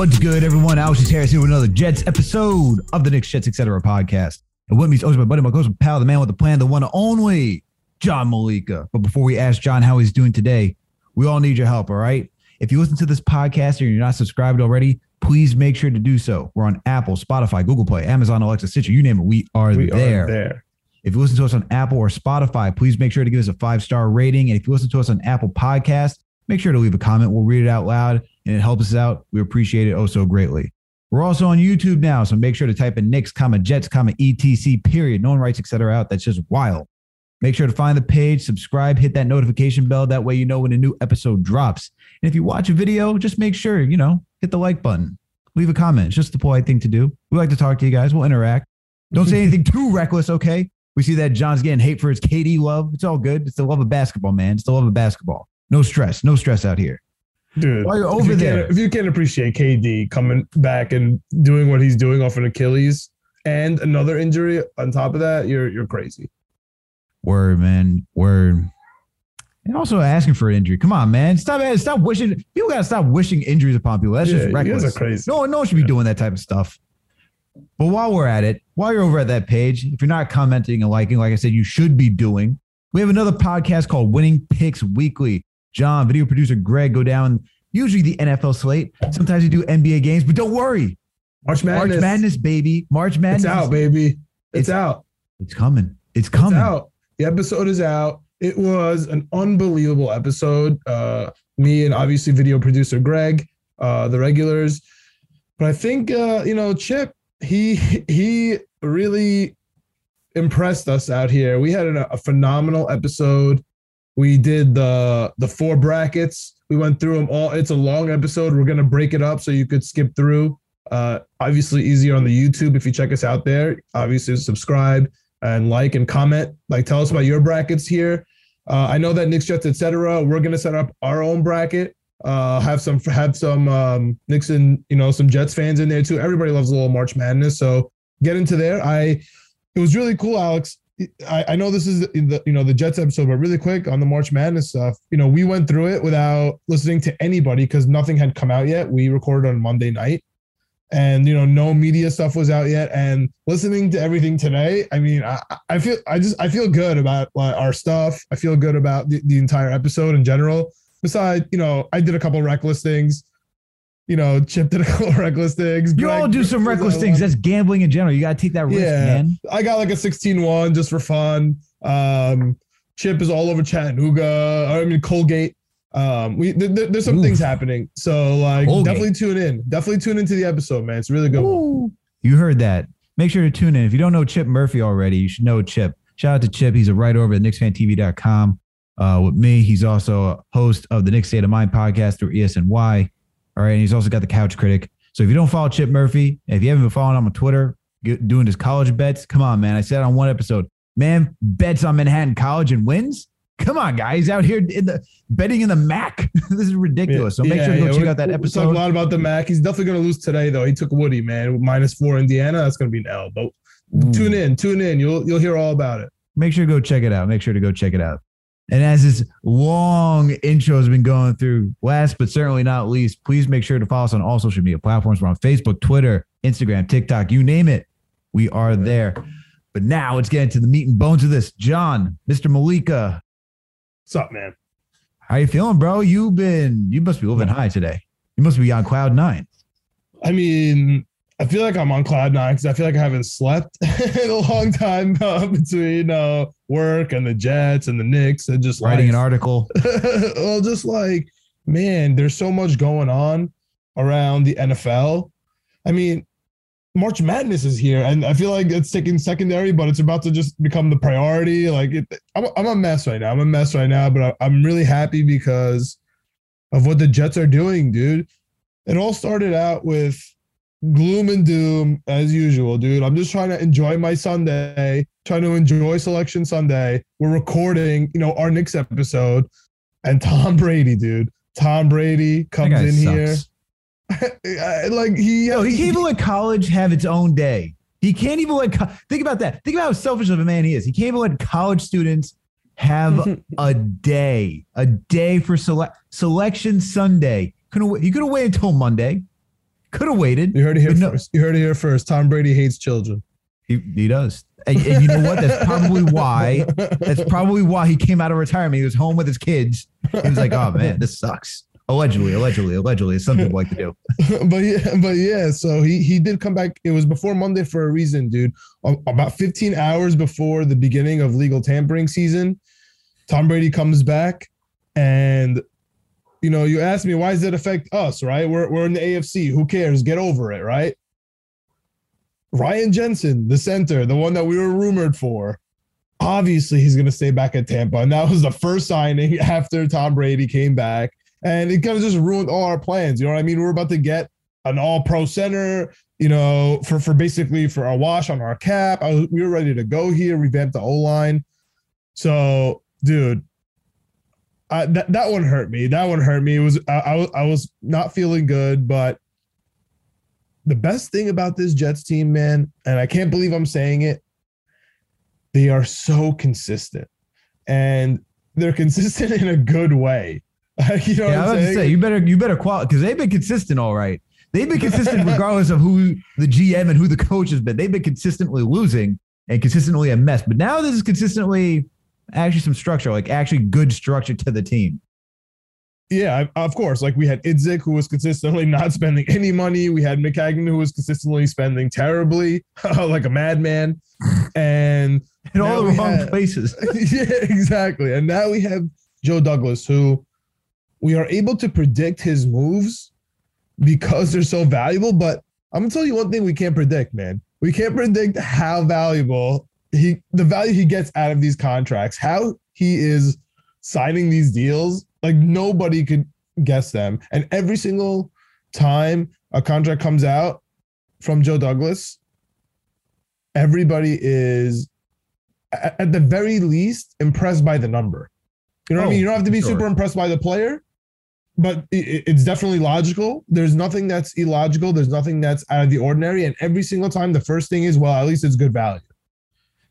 What's good, everyone? Alex Harris here with another Jets episode of the Knicks, Jets, etc. podcast. And with me is always my buddy, my close pal, the man with the plan, the one and only John Malika. But before we ask John how he's doing today, we all need your help, all right? If you listen to this podcast and you're not subscribed already, please make sure to do so. We're on Apple, Spotify, Google Play, Amazon, Alexa, Stitcher, you name it. We are We there. are there. If you listen to us on Apple or Spotify, please make sure to give us a five star rating. And if you listen to us on Apple Podcast, make sure to leave a comment. We'll read it out loud and it helps us out. We appreciate it oh so greatly. We're also on YouTube now, so make sure to type in Knicks, comma Jets, comma ETC. Period. No one writes etc. out. That's just wild. Make sure to find the page, subscribe, hit that notification bell. That way you know when a new episode drops. And if you watch a video, just make sure you know hit the like button, leave a comment. It's just the polite thing to do. We like to talk to you guys. We'll interact. Don't say anything too reckless, okay? We see that John's getting hate for his KD love. It's all good. It's the love of basketball, man. It's the love of basketball. No stress. No stress out here. Dude, While you're if over you there- if you can't appreciate KD coming back and doing what he's doing off an Achilles and another injury on top of that, you're you're crazy. Word, man. Word. And also asking for an injury. Come on, man. Stop stop wishing. People gotta stop wishing injuries upon people. That's Yeah, just reckless. are crazy. No, no one should be doing that type of stuff. But while we're at it, while you're over at that page, if you're not commenting and liking, like I said, you should be doing. We have another podcast called Winning Picks Weekly. John, video producer Greg, go down usually the NFL slate. Sometimes we do NBA games, but don't worry. March Madness. March Madness, baby. March Madness. It's out, baby. It's, It's- out. It's coming. It's It's coming. out. The episode is out. It was an unbelievable episode. Uh, me and obviously video producer Greg, uh, the regulars. But I think uh, you know, Chip, he he really impressed us out here. We had a, a phenomenal episode. We did the the four brackets. We went through them all. It's a long episode. We're gonna break it up so you could skip through. Uh, obviously easier on the YouTube if you check us out there. Obviously subscribe and like and comment. Like tell us about your brackets here. Uh, I know that Knicks Jets etc. We're gonna set up our own bracket. Uh, have some have some um, you know some Jets fans in there too. Everybody loves a little March Madness, so get into there. I it was really cool, Alex. I, I know this is the, the you know the Jets episode, but really quick on the March Madness stuff. You know, we went through it without listening to anybody because nothing had come out yet. We recorded on Monday night, and you know, no media stuff was out yet. And listening to everything today, I mean, I, I feel I just I feel good about like, our stuff. I feel good about the, the entire episode in general. Besides, you know, I did a couple reckless things. You know, Chip did a couple reckless things. You all do some reckless things. That's gambling in general. You got to take that risk, Yeah. man. I got like a 16-1 just for fun. Um, Chip is all over Chattanooga. I mean Colgate. Um, we th- th- there's some Oof. things happening. So like Colgate. definitely tune in. Definitely tune into the episode, man. It's really good. Ooh. You heard that. Make sure to tune in. If you don't know Chip Murphy already, you should know Chip. Shout out to Chip. He's a writer over at KnicksFanTV.com. Uh, with me, he's also a host of the Knicks State of Mind podcast through ESNY. All right. And he's also got the Couch Critic. So if you don't follow Chip Murphy, if you haven't been following him on Twitter, get- doing his college bets, come on, man. I said on one episode, man, bets on Manhattan College and wins. Come on, guys, out here in the betting in the MAC. this is ridiculous. So make Yeah, sure to go check out that episode. a lot about the Mac. He's definitely going to lose today, though. He took Woody, man, minus four Indiana. That's going to be an L. But Ooh. tune mm. in, tune in. You'll you'll hear all about it. make sure to go check it out. Make sure to go check it out. And as this long intro has been going through, last but certainly not least, please make sure to follow us on all social media platforms. We're on Facebook, Twitter, Instagram, TikTok, you name it. We are there. But now let's get into the meat and bones of this. John, Mr. Malika, What's up, man? how you feeling, bro? You've been you must be living high today. You must be on cloud nine. I mean, I feel like I'm on cloud nine because I feel like I haven't slept in a long time uh, between uh, work and the Jets and the Knicks and just Writing an article. well, just like man, there's so much going on around the NFL. I mean, March Madness is here, and I feel like it's taking secondary, but it's about to just become the priority. Like, it, I'm, I'm a mess right now. I'm a mess right now, but I, I'm really happy because of what the Jets are doing, dude. It all started out with gloom and doom as usual, dude. I'm just trying to enjoy my Sunday, trying to enjoy Selection Sunday. We're recording, you know, our Knicks episode, and Tom Brady, dude. Tom Brady comes in sucks. here. Uh, like he, Yo, he can't even let college have its own day. He can't even let. Think about that. Think about how selfish of a man he is. He can't even let college students have a day, a day for select selection Sunday. Couldn't he could have waited until Monday. Could have waited. You heard it here no, first. You heard it here first. Tom Brady hates children. He, he does. And, and, you know what? That's probably why. That's probably why he came out of retirement. He was home with his kids. He was like, "Oh man, this sucks." Allegedly, allegedly, allegedly, it's something like to do. but yeah, but yeah. So he he did come back. It was before Monday for a reason, dude. About 15 hours before the beginning of legal tampering season, Tom Brady comes back, and you know, you ask me why does it affect us? Right? We're we're in the AFC. Who cares? Get over it. Right? Ryan Jensen, the center, the one that we were rumored for, obviously he's going to stay back at Tampa. And that was the first signing after Tom Brady came back. And it kind of just ruined all our plans. You know what I mean? We are about to get an all pro center, you know, for, for basically for our wash on our cap. Was, we were ready to go here, revamp the O line. So, dude, I, that, that one hurt me. That one hurt me. It was I, I, I was not feeling good, but the best thing about this Jets team, man, and I can't believe I'm saying it, they are so consistent. And they're consistent in a good way. you know yeah, I was to say you better you better qualify because they've been consistent all right. They've been consistent regardless of who the GM and who the coach has been. They've been consistently losing and consistently a mess. But now this is consistently actually some structure, like actually good structure to the team. Yeah, of course. Like we had Idzik, who was consistently not spending any money. We had Maccagnan, who was consistently spending terribly, like a madman, and in all the wrong places. yeah, exactly. And now we have Joe Douglas, who we are able to predict his moves because they're so valuable. But I'm gonna tell you one thing we can't predict, man. We can't predict how valuable he, the value he gets out of these contracts, how he is signing these deals like nobody could guess them. And every single time a contract comes out from Joe Douglas, everybody is at the very least impressed by the number. You know what oh, I mean? Oh, you don't have to be sure. super impressed by the player, but it's definitely logical. There's nothing that's illogical. There's nothing that's out of the ordinary. And every single time, the first thing is, well, at least it's good value.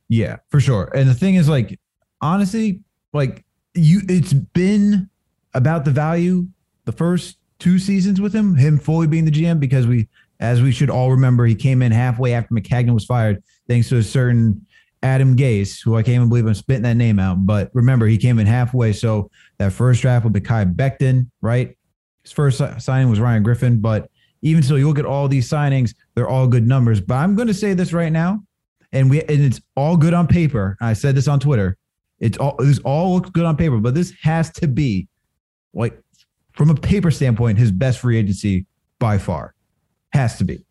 Yeah, for sure. And the thing is, like, honestly, like you, it's been about the value the first two seasons with him, him fully being the GM, because we, as we should all remember, he came in halfway after Maccagnan was fired, thanks to a certain Adam Gase, who I can't even believe I'm spitting that name out. But remember, he came in halfway. So that first draft with Mekhi Becton, right? His first signing was Ryan Griffin. But even so, you look at all these signings, they're all good numbers. But I'm going to say this right now, and we and it's all good on paper. I said this on Twitter. It's all this all looks good on paper, but this has to be like from a paper standpoint, his best free agency by far has to be.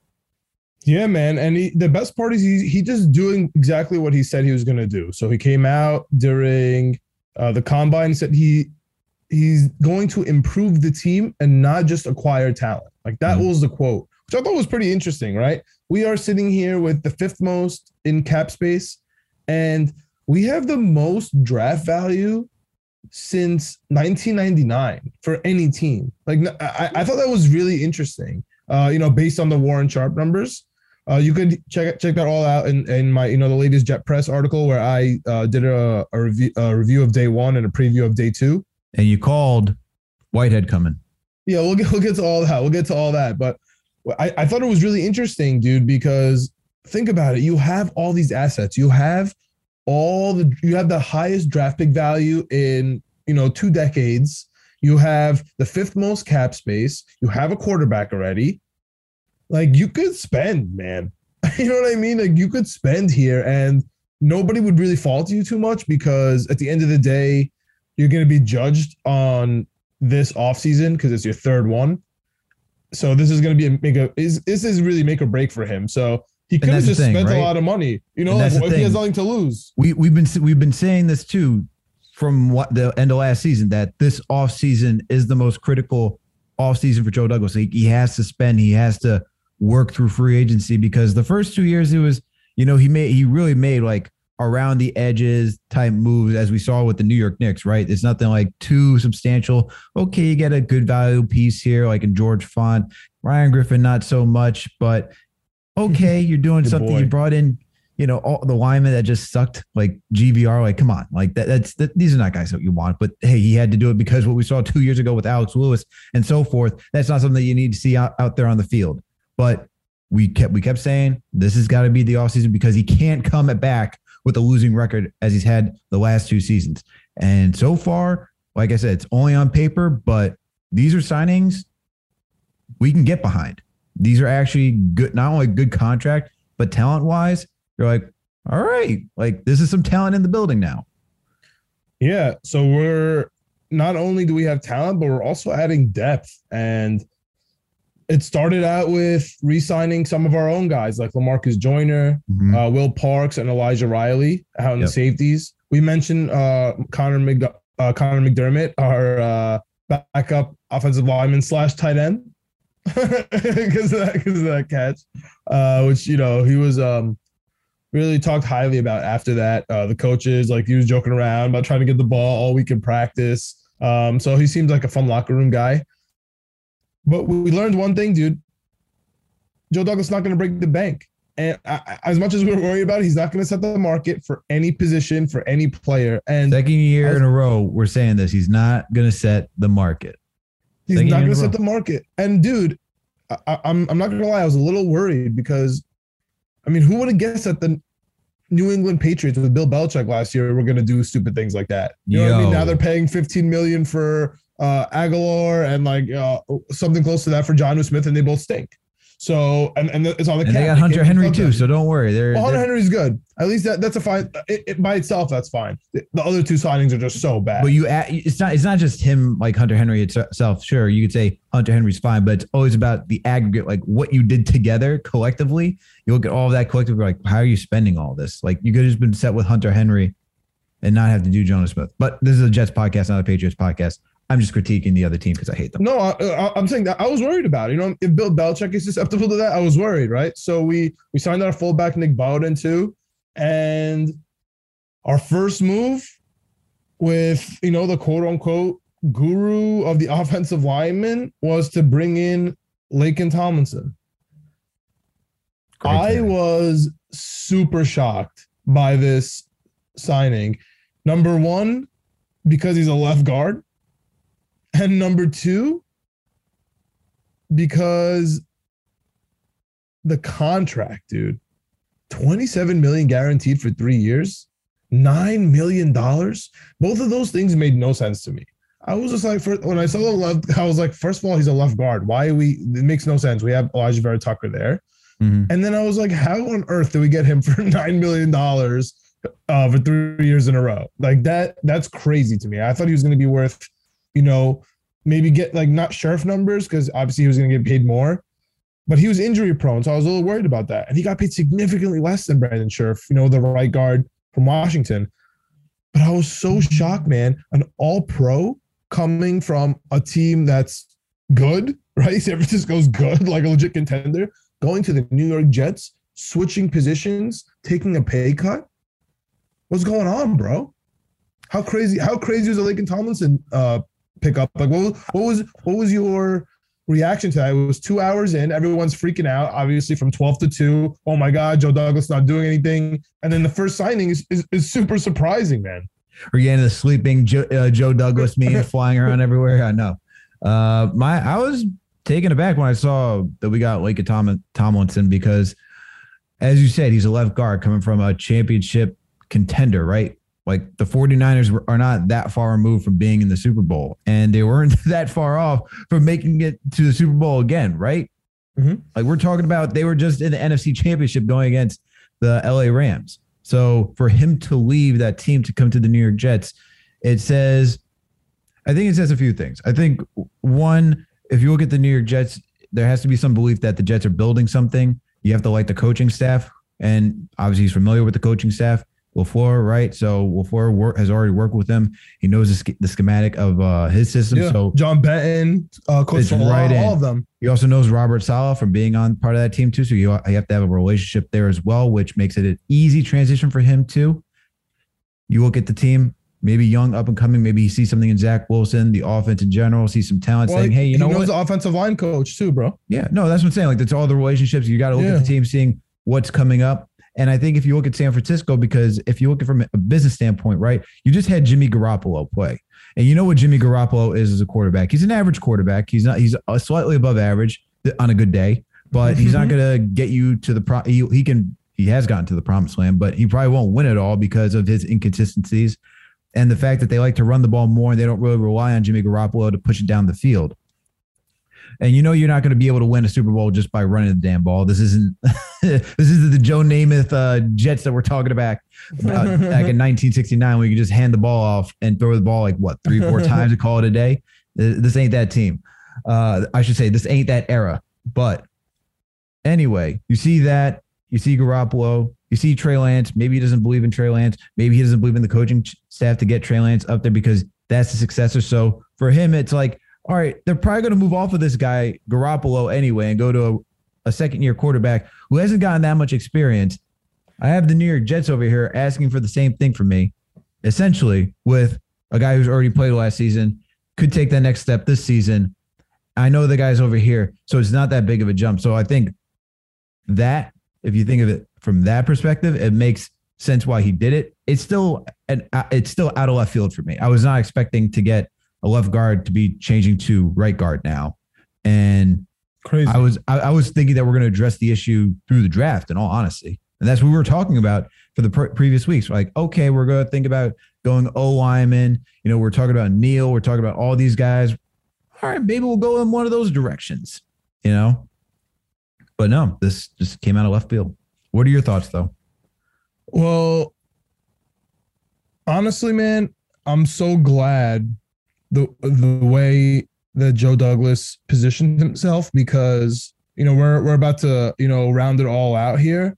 Yeah, man. And he, the best part is he, he just doing exactly what he said he was going to do. So he came out during uh, the combine said he he's going to improve the team and not just acquire talent. Like that mm-hmm. was the quote, which I thought was pretty interesting, right? We are sitting here with the fifth most in cap space, and we have the most draft value since 1999 for any team. Like I, I thought that was really interesting. Uh, you know, based on the Warren Sharp numbers. Uh, you could check check that all out in, in my you know the latest Jet Press article where I uh, did a, a, review a review of day one and a preview of day two. And you called Whitehead coming. Yeah, we'll get we'll get to all that. We'll get to all that. But I, I thought it was really interesting, dude, because think about it. You have all these assets. You have all the you have the highest draft pick value in you know two decades. You have the fifth most cap space. You have a quarterback already. Like you could spend, man. you know what I mean? Like you could spend here and nobody would really fault you too much because at the end of the day, you're going to be judged on this offseason because it's your third one. So this is going to be a make a is this is really make or break for him. So he could have just thing, spent right? a lot of money. You know, like, if he has nothing to lose. We we've been we've been saying this too from what the end of last season that this offseason is the most critical offseason for Joe Douglas. He, he has to spend, he has to work through free agency because the first two years it was, you know, he made he really made like around the edges type moves as we saw with the New York Knicks, right? It's nothing like too substantial. Okay, you get a good value piece here, like in George Fant, Ryan Griffin, not so much, but okay, you're doing something. boy. You brought in, you know, all the linemen that just sucked, like GVR. Like, come on, like that. That's that, these are not guys that you want. But hey, he had to do it because what we saw two years ago with Alex Lewis and so forth. That's not something that you need to see out, out there on the field. But we kept we kept saying this has got to be the offseason because he can't come back with a losing record as he's had the last two seasons. And so far, like I said, it's only on paper, but these are signings we can get behind. These are actually good, not only good contract, but talent wise, you're like, all right, like this is some talent in the building now. Yeah. So we're not only do we have talent, but we're also adding depth. And it started out with re-signing some of our own guys like Lamarcus Joyner, Mhm. uh, Will Parks, and Elijah Riley out in Yep. the safeties. We mentioned uh, Connor Mc, uh, Connor McDermott, our uh, backup offensive lineman slash tight end, because of of that catch, uh, which you know he was um, really talked highly about after that. Uh, the coaches like he was joking around about trying to get the ball all week in practice. Um, so he seems like a fun locker room guy. But we learned one thing, dude. Joe Douglas not going to break the bank. And I, as much as we're worried about it, he's not going to set the market for any position for any player. And Second year I was- in a row, we're saying this. He's not going to set the market. he's second not going to set the market. And dude, I, I- I'm I'm not going to lie, I was a little worried because, I mean, who would have guessed that the New England Patriots with Bill Belichick last year were going to do stupid things like that? You know what I mean? Now they're paying 15 million for uh, Agholor and like uh, something close to that for Jonnu Smith, and they both stink. So and and it's on the And cap. they got Hunter Henry too, so don't worry. They're, Well, Hunter they're- Henry's good. At least that, that's a fine. It, it- by itself, that's fine. The, the other two signings are just so bad. but you add, it's not it's not just him like Hunter Henry itself. Sure, you could say Hunter Henry's fine, but it's always about the aggregate, like what you did together collectively. You look at all of that collectively, like how are you spending all this? Like you could have just been set with Hunter Henry and not have to do Jonnu Smith. But this is a Jets podcast, not a Patriots podcast. I'm just critiquing the other team because I hate them. No, I, I'm saying that I was worried about it. You know, if Bill Belichick is susceptible to that, I was worried, right? So we we signed our fullback Nick Bawden too, and our first move with you know the quote unquote guru of the offensive lineman was to bring in Laken Tomlinson. Great I was super shocked by this signing. Number one, because he's a left guard. And number two, because the contract, dude, 27 million guaranteed for three years, nine million dollars. Both of those things made no sense to me. I was just like, first, when I saw the left, I was like, first of all, he's a left guard. Why are we? It makes no sense. We have Alijah Vera-Tucker there. Mhm. And then I was like, how on earth do we get him for nine million dollars uh, for three years in a row? Like that, that's crazy to me. I thought he was going to be worth, you know, maybe get like not Scherff numbers because obviously he was going to get paid more, but he was injury prone, so I was a little worried about that. And he got paid significantly less than Brandon Scherff, you know, the right guard from Washington. But I was so shocked, man. An All Pro coming from a team that's good, right? San Francisco's good, like a legit contender going to the New York Jets, switching positions, taking a pay cut. What's going on, bro? How crazy? How crazy was the Laken Tomlinson uh, pickup? Like, what was what was what was your reaction to that? It was two hours in. Everyone's freaking out, obviously from twelve to two. Oh my God, Joe Douglas not doing anything. And then the first signing is is, is super surprising, man. We're getting the sleeping Joe, uh, Joe Douglas meme flying around everywhere. I know. Uh, my I was taken aback when I saw that we got Lake Tom, Tomlinson because, as you said, he's a left guard coming from a championship contender, right? Like the 49ers were- are not that far removed from being in the Super Bowl, and they weren't that far off from making it to the Super Bowl again, right? Mhm. Like we're talking about, they were just in the NFC Championship going against the LA Rams. So for him to leave that team to come to the New York Jets, it says, I think it says a few things. I think one, if you look at the New York Jets, there has to be some belief that the Jets are building something. You have to like the coaching staff, and obviously he's familiar with the coaching staff. LaFleur, right? So LaFleur work, has already worked with him. He knows the, sch- the schematic of uh, his system. Yeah. So John Benton, uh, Coach Saleh, right all of them. he also knows Robert Saleh from being on part of that team too. So you, you have to have a relationship there as well, which makes it an easy transition for him too. You look at the team, maybe young, up and coming. Maybe he sees something in Zach Wilson, the offense in general, sees some talent, Well, saying, "Hey, you he know knows what? the offensive line coach too, bro. Yeah, no, that's what I'm saying. Like that's all the relationships. You got to look Yeah. at the team, seeing what's coming up. And I think if you look at San Francisco, because if you look at from a business standpoint, right, you just had Jimmy Garoppolo play, and you know what Jimmy Garoppolo is as a quarterback. He's an average quarterback. He's not. He's slightly above average on a good day, but he's not mm-hmm. going to get you to the pro. He, he can. He has gotten to the promised land, but he probably won't win it all because of his inconsistencies and the fact that they like to run the ball more and they don't really rely on Jimmy Garoppolo to push it down the field. And you know you're not going to be able to win a Super Bowl just by running the damn ball. This isn't this is the Joe Namath uh, Jets that we're talking about uh, back in 1969 when you could just hand the ball off and throw the ball like what three four times and call it a day. This ain't that team. Uh, I should say this ain't that era. But anyway, you see that you see Garoppolo, you see Trey Lance. Maybe he doesn't believe in Trey Lance. Maybe he doesn't believe in the coaching staff to get Trey Lance up there because that's the successor. So for him, it's like, all right, they're probably going to move off of this guy Garoppolo anyway and go to a, a second year quarterback who hasn't gotten that much experience. I have the New York Jets over here asking for the same thing from me, essentially with a guy who's already played last season, could take that next step this season. I know the guys over here, so it's not that big of a jump. So I think that if you think of it from that perspective, it makes sense why he did it. It's still an uh, it's still out of left field for me. I was not expecting to get a left guard to be changing to right guard now, and Crazy. I was I, I was thinking that we're going to address the issue through the draft. In all honesty, and that's what we were talking about for the pre- previous weeks. Like, okay, we're going to think about going O lineman. You know, we're talking about Neal. We're talking about all these guys. All right, maybe we'll go in one of those directions. You know, but no, this just came out of left field. What are your thoughts, though? Well, honestly, man, I'm so glad the the way that Joe Douglas positioned himself because you know we're we're about to you know round it all out here,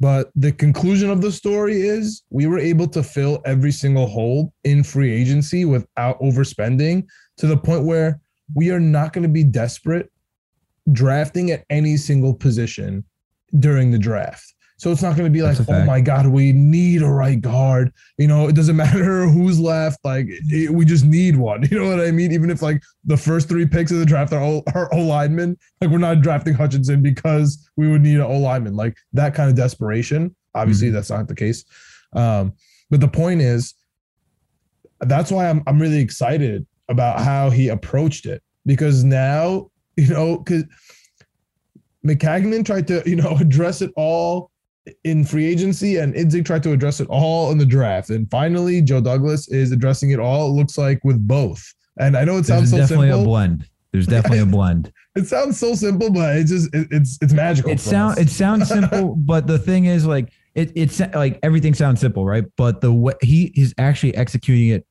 but the conclusion of the story is we were able to fill every single hole in free agency without overspending to the point where we are not going to be desperate drafting at any single position during the draft. So it's not going to be like, oh my God, we need a right guard. You know, it doesn't matter who's left. Like, it- we just need one. You know what I mean? Even if like the first three picks of the draft are O are O linemen, like we're not drafting Hutchinson because we would need an O lineman. Like that kind of desperation. Obviously, that's not the case. Um, but the point is, that's why I'm I'm really excited about how he approached it because now you know because Maccagnan tried to you know address it all in free agency and Idzik tried to address it all in the draft and finally Joe Douglas is addressing it all it looks like with both and I know it sounds There's so definitely simple a blend. There's definitely a blend. it sounds so simple but it just it, it's it's magical it sounds it sounds simple, but the thing is, like it it's like everything sounds simple, right? But the way he is actually executing it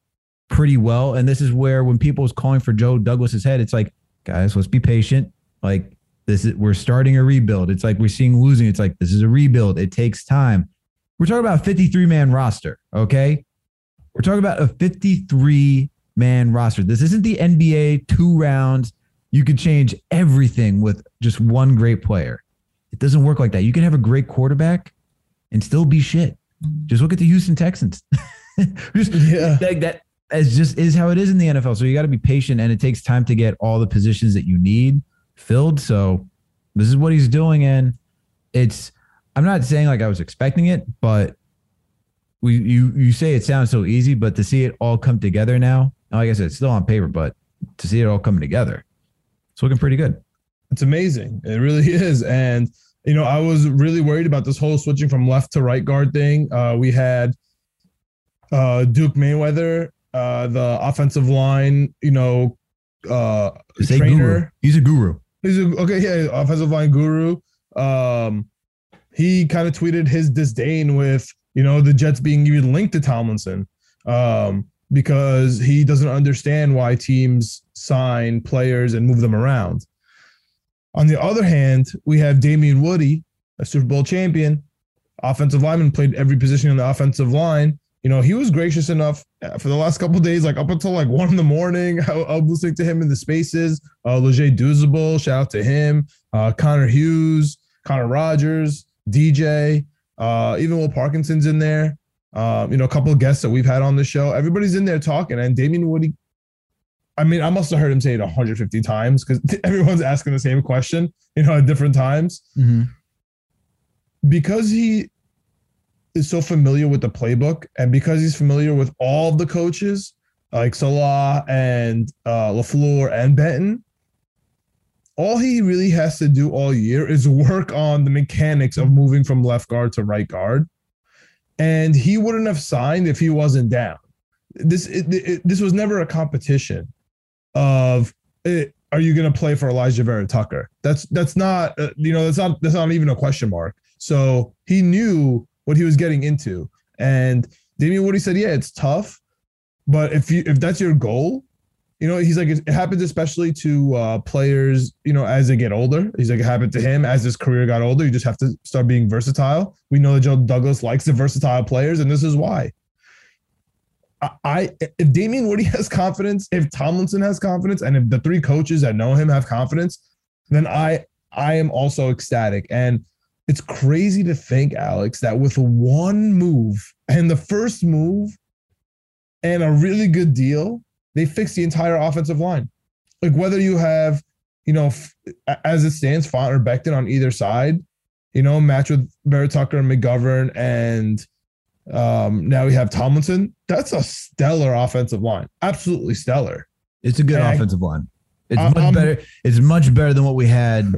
pretty well, and this is where when people is calling for Joe Douglas's head, it's like, guys, let's be patient. Like this is we're starting a rebuild. It's like we're seeing losing. It's like this is a rebuild. It takes time. We're talking about a 53 man roster, okay? We're talking about a 53 man roster. This isn't the NBA two rounds. You could change everything with just one great player. It doesn't work like that. You can have a great quarterback and still be shit. Just look at the Houston Texans. just Yeah. like that as just is how it is in the NFL. So you got to be patient and it takes time to get all the positions that you need filled. So this is what he's doing. And it's I'm not saying like I was expecting it, but we you you say it sounds so easy, but to see it all come together now, like I said, it's still on paper, but to see it all coming together, it's looking pretty good. It's amazing. It really is. And, you know, I was really worried about this whole switching from left to right guard thing. Uh, we had uh, Duke Manyweather, uh, the offensive line, you know, uh, Say guru. trainer. He's a guru. He's a, okay, yeah, offensive line guru. Um, he kind of tweeted his disdain with, you know, the Jets being even linked to Tomlinson um, because he doesn't understand why teams sign players and move them around. On the other hand, we have Damien Woody, a Super Bowl champion, offensive lineman, played every position in the offensive line. You know, he was gracious enough uh, for the last couple days, like up until like one in the morning. I, I was listening to him in the spaces. Uh, Leger Douzable, shout out to him. Uh, Connor Hughes, Connor Rogers, DJ, uh, even Will Parkinson's in there. Um, you know, a couple of guests that we've had on the show. Everybody's in there talking, and Damien Woody. I mean, I must have heard him say it 150 times because everyone's asking the same question, you know, at different times. Mhm. Because he is so familiar with the playbook, and because he's familiar with all the coaches, like Saleh and uh, Lafleur and Benton, all he really has to do all year is work on the mechanics of moving from left guard to right guard and he wouldn't have signed if he wasn't down. This it, it- this was never a competition of eh, are you going to play for Alijah Vera-Tucker? That's that's not uh, you know that's not that's not even a question mark. So he knew what he was getting into, and Damien Woody said, "Yeah, it's tough, but if you if that's your goal." You know, he's like, it happens especially to uh, players, you know, as they get older. He's like, it happened to him as his career got older. You just have to start being versatile. We know that Joe Douglas likes the versatile players, and this is why. I, I if Damien Woody has confidence, if Tomlinson has confidence, and if the three coaches that know him have confidence, then I I am also ecstatic. And it's crazy to think, Alex, that with one move and the first move and a really good deal, they fixed the entire offensive line. Like whether you have, you know, f- as it stands, Fant or Becton on either side, you know, match with Vera-Tucker and McGovern, and um, now we have Tomlinson. That's a stellar offensive line. Absolutely stellar. It's a good I- offensive line. It's I- much I'm- better. It's much better than what we had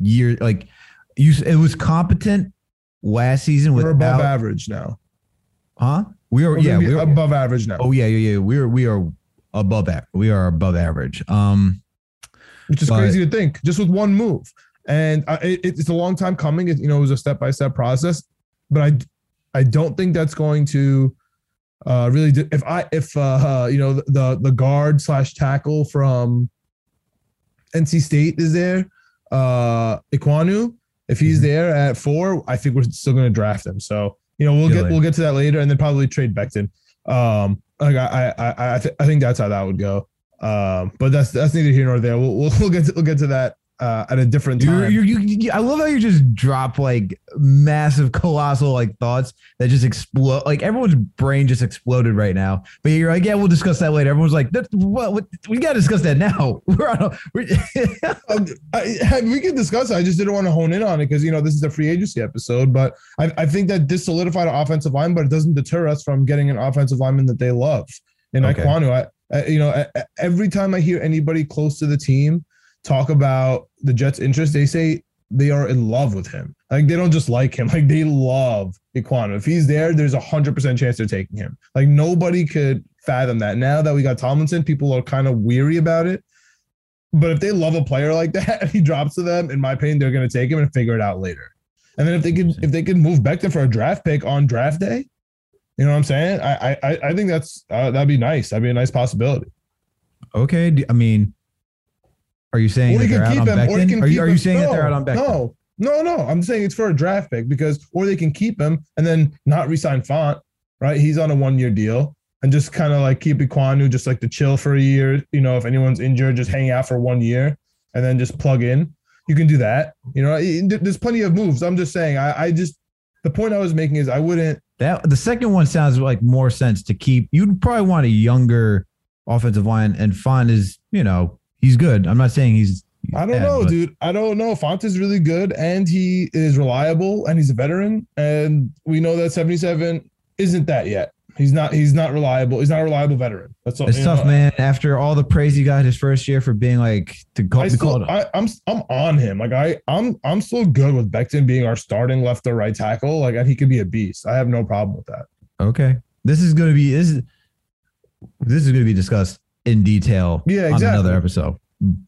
year like you. It was competent last season We're above average now. huh? We are We're yeah. We are, above average now, oh yeah, yeah, yeah. We are we are above average. We are above average. Um, which is but- crazy to think just with one move. And I, it, it's a long time coming. It, you know, it was a step by step process, but I I don't think that's going to uh, really. Do, if I if uh, you know the the guard slash tackle from NC State is there, uh, Ekwonu. If he's Mhm. there at four, I think we're still going to draft him. So you know we'll get we'll get to that later, and then probably trade Becton. Um, like I I I I, th- I think that's how that would go. Um, but that's that's neither here nor there. We'll we'll, we'll get to, we'll get to that uh, at a different time. you're, you, you, I love how you just drop like massive, colossal like thoughts that just explode. Like everyone's brain just exploded right now. But you're like, yeah, we'll discuss that later. Everyone's like, what, what, we got to discuss that now. We're on. A, we're, Um, I, we can discuss it. I just didn't want to hone in on it because you know this is a free agency episode. But I, I think that this solidified our offensive line, but it doesn't deter us from getting an offensive lineman that they love. And Okay. Ekwonu, I, I you know every time I hear anybody close to the team talk about the Jets' interest, they say they are in love with him. Like they don't just like him, like they love Ekwonu. If he's there, there's a hundred percent chance they're taking him. Like nobody could fathom that. Now that we got Tomlinson, people are kind of weary about it. But if they love a player like that he drops to them, in my opinion, they're going to take him and figure it out later. And then if they could, if they could move Becton for a draft pick on draft day, you know what I'm saying? I I I think that's uh, that'd be nice. That'd be a nice possibility. okay. I mean, are you saying Or that they're can out keep on him. Or Becton? can Are you, are you saying that they're out on Becton? No, no, no. I'm saying it's for a draft pick because, or they can keep him and then not resign Fant. Right? He's on a one year deal and just kind of like keep Ekwonu just like to chill for a year. You know, if anyone's injured, just hang out for one year and then just plug in. You can do that. You know, there's plenty of moves. I'm just saying. I, I just the point I was making is I wouldn't. That the second one sounds like more sense to keep. You'd probably want a younger offensive line, and Fant is, you know, he's good. I'm not saying he's. he's I don't bad, know, but- dude. I don't know. Fant is really good and he is reliable and he's a veteran. And we know that 77 isn't that yet. He's not. He's not reliable. He's not a reliable veteran. That's all. It's tough, know. man. After all the praise he got his first year for being like to call, I still, I, I'm I'm on him. Like I I'm I'm still good with Becton being our starting left or right tackle. Like he could be a beast. I have no problem with that. okay, this is going to be this is this is going to be discussed in detail Yeah, on exactly. another episode.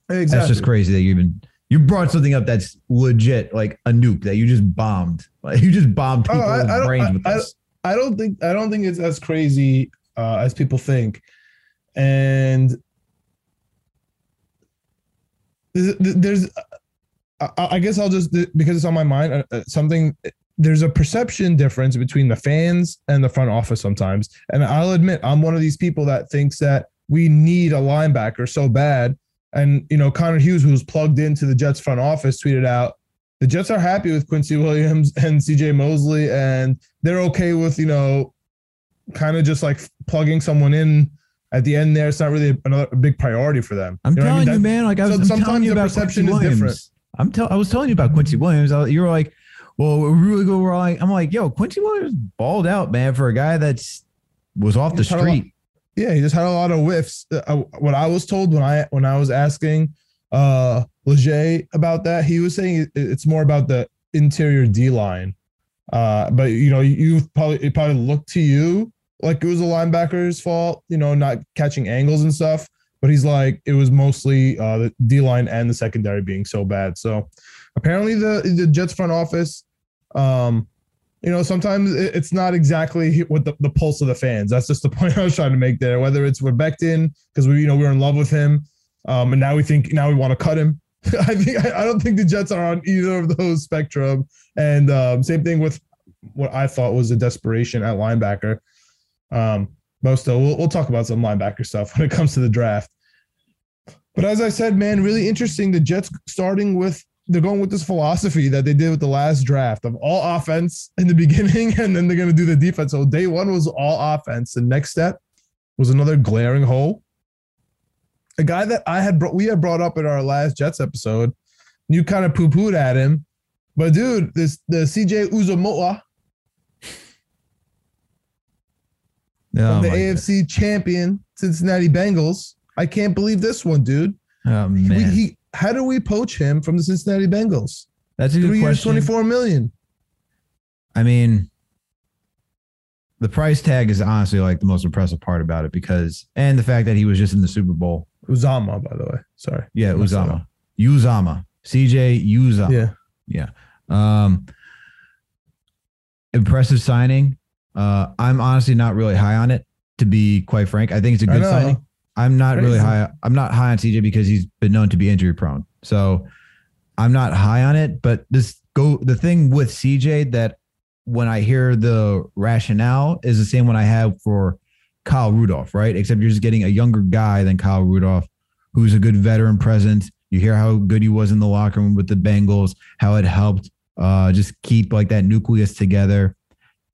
Exactly. That's just crazy that you even you brought something up that's legit, like a nuke that you just bombed. Like you just bombed Oh, people's I- I brains I- I- this. I don't think I don't think it's as crazy uh, as people think, and there's, there's I, I guess I'll just because it's on my mind uh, uh, something there's a perception difference between the fans and the front office sometimes. And I'll admit, I'm one of these people that thinks that we need a linebacker so bad. And, you know, Connor Hughes, who's plugged into the Jets front office, tweeted out, the Jets are happy with Quincy Williams and CJ Mosley, and they're okay with, you know, kind of just like plugging someone in at the end there. It's not really another a big priority for them. I'm You know what I telling mean? you, man. Like I was, so I'm sometimes telling you the about perception Quincy is different. I'm tell, I was telling you about Quincy Williams. Uh, I- You were like, well, we're really good. We're like, I'm like, yo, Quincy Williams balled out, man, for a guy that's was off the He's had a lot- street. Yeah, he just had a lot of whiffs. Uh, uh, what I was told when I when I was asking uh Leger about that, he was saying it's more about the interior D line. Uh, but you know, you probably it probably looked to you like it was a linebacker's fault, you know, not catching angles and stuff. But he's like, it was mostly uh, the D line and the secondary being so bad. So apparently, the the Jets front office, um, you know, sometimes it's not exactly what the, the pulse of the fans. That's just the point I was trying to make there. Whether it's with Becton because we, you know, we were in love with him, um, and now we think now we want to cut him. I think I, I don't think the Jets are on either of those spectrum. And um, same thing with what I thought was a desperation at linebacker. Um, but still, we'll, we'll talk about some linebacker stuff when it comes to the draft. But as I said, man, really interesting. The Jets starting with they're going with this philosophy that they did with the last draft of all offense in the beginning, and then they're going to do the defense. So day one was all offense. The next step was another glaring hole. A guy that I had brought, we had brought up in our last Jets episode. You kind of poo pooed at him, but dude, this the CJ Uzamoa Oh, from the AFC champion Cincinnati Bengals. I can't believe this one, dude. God. Oh man, he, how do we poach him from the Cincinnati Bengals? that's a good Three years, twenty four million. I mean, the price tag is honestly like the most impressive part about it because, and the fact that he was just in the Super Bowl. Uzomah, by the way. Sorry. Yeah, Uzomah, Uzomah, CJ Uzomah. Yeah. Um, impressive signing. Uh, I'm honestly not really high on it, to be quite frank. I think it's a good signing. I'm not really high. I'm not high on CJ because he's been known to be injury prone. So I'm not high on it. But this go the thing with CJ that when I hear the rationale is the same one I have for Kyle Rudolph, right? Except you're just getting a younger guy than Kyle Rudolph, who's a good veteran presence. You hear how good he was in the locker room with the Bengals, how it helped uh, just keep like that nucleus together.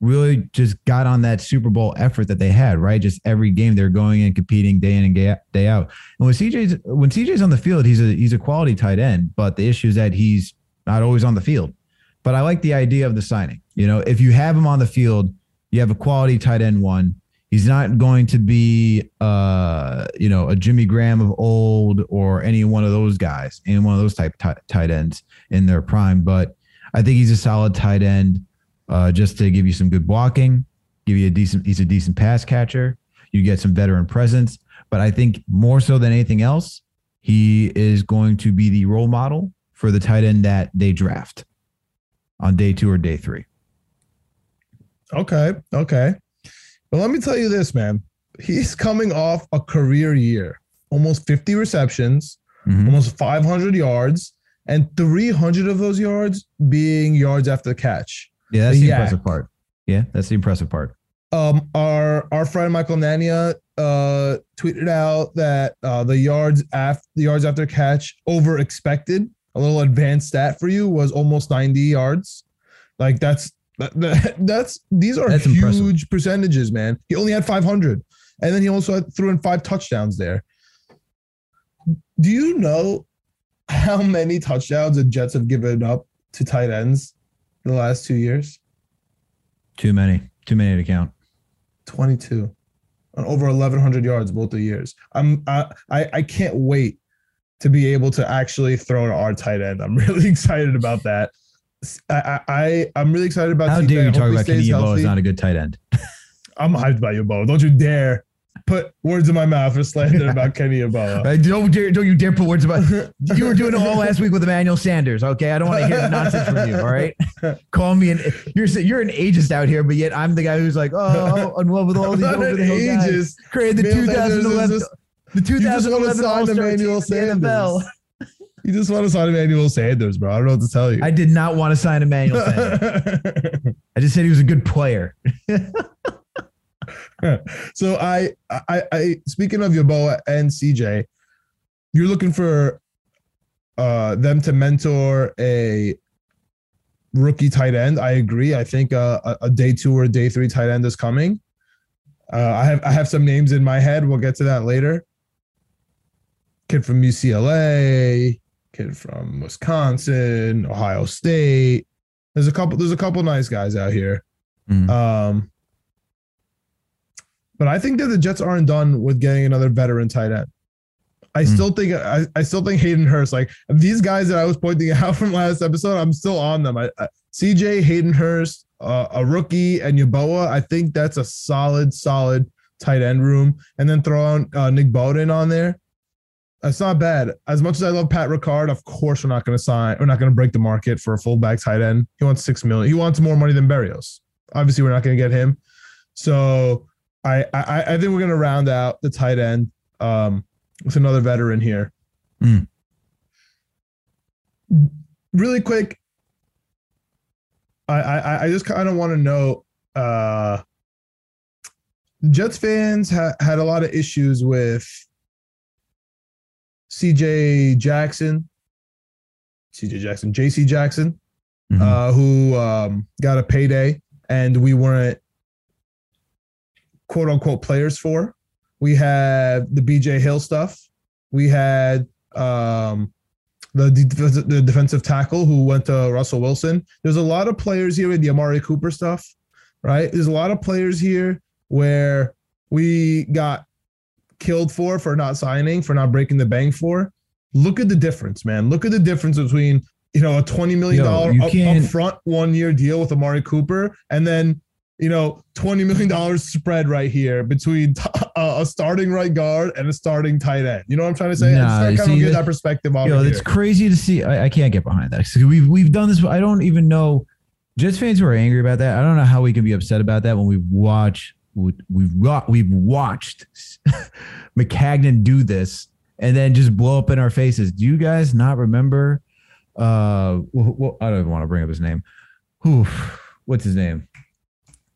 Really just got on that Super Bowl effort that they had, right? Just every game they're going in competing day in and day out. And when CJ's when CJ's on the field, he's a he's a quality tight end, but the issue is that he's not always on the field. But I like the idea of the signing. You know, if you have him on the field, you have a quality tight end one. He's not going to be, uh, you know, a Jimmy Graham of old or any one of those guys, any one of those type ti- tight ends in their prime. But I think he's a solid tight end, uh, just to give you some good blocking, give you a decent. He's a decent pass catcher. You get some veteran presence. But I think more so than anything else, he is going to be the role model for the tight end that they draft on day two or day three. Okay. Okay. But let me tell you this, man. He's coming off a career year, almost 50 receptions, Mhm. almost 500 yards, and 300 of those yards being yards after the catch. Yeah, that's the YAC. impressive part. Yeah, that's the impressive part. Um, our our friend Michael Nania uh, tweeted out that uh, the yards after the yards after catch over expected, a little advanced stat for you was almost 90 yards. Like that's that, that- that's these are That's huge impressive. percentages, man. He only had 500, and then he also had, threw in five touchdowns there. Do you know how many touchdowns the Jets have given up to tight ends in the last two years? Too many, too many to count. 22 on over 1100 yards both the years. I'm I, I I can't wait to be able to actually throw to our tight end. I'm really excited about that. I I I'm really excited about. How dare you talk about Kenny healthy. is not a good tight end? I'm hyped by you, Bo. Don't you dare put words in my mouth or slander about Kenny. Uh, don't dare, don't you dare put words about. You were doing it all last week with Emmanuel Sanders. Okay, I don't want to hear nonsense from you. All right, call me an you're you're an ageist out here, but yet I'm the guy who's like, oh, in love with all these over the hill guys. Created the is 2011 just- the just wanna 2011 sign All-Star team Emmanuel in the NFL. Sanders. You just want to sign Emmanuel Sanders, bro. I don't know what to tell you. I did not want to sign Emmanuel Sanders. I just said he was a good player. so I, I, I, speaking of Yeboah and CJ, you're looking for uh, them to mentor a rookie tight end. I agree. I think uh, a, a day two or day three tight end is coming. Uh, I have I have some names in my head. We'll get to that later. Kid from UCLA, kid from Wisconsin, Ohio State. There's a couple. There's a couple nice guys out here. Mm. Um, but I think that the Jets aren't done with getting another veteran tight end. I mm. still think I, I still think Hayden Hurst, like these guys that I was pointing out from last episode, I'm still on them. I, I CJ Hayden Hurst, uh, a rookie, and Yeboah. I think that's a solid, solid tight end room. And then throw on uh, Nick Bawden on there. That's not bad. As much as I love Pat Ricard, of course we're not going to sign. We're not going to break the market for a fullback tight end. He wants six million. He wants more money than Berrios. Obviously, we're not going to get him. So I, I I think we're going to round out the tight end. Um, with another veteran here. Mm. Really quick, I I, I just kind of want to know. Uh, Jets fans ha- had a lot of issues with CJ Jackson, CJ Jackson, JC Jackson, mm-hmm. uh, who um, got a payday and we weren't quote unquote players for. We had the BJ Hill stuff. We had um, the, de- the defensive tackle who went to Russell Wilson. There's a lot of players here with the Amari Cooper stuff, right? There's a lot of players here where we got killed for for not signing, for not breaking the bank for. Look at the difference, man. Look at the difference between you know a twenty million dollar up, upfront one year deal with Amari Cooper and then you know, twenty million dollars spread right here between t- uh, a starting right guard and a starting tight end. You know what I'm trying to say? Nah, I just kind of get that perspective. Yo, it's crazy to see. I, I, can't get behind that. We've we've done this. I don't even know. Jets fans who are angry about that. I don't know how we can be upset about that when we watch. We've got we've watched Maccagnan do this and then just blow up in our faces. Do you guys not remember? Uh, well, I don't even want to bring up his name. Who? What's his name?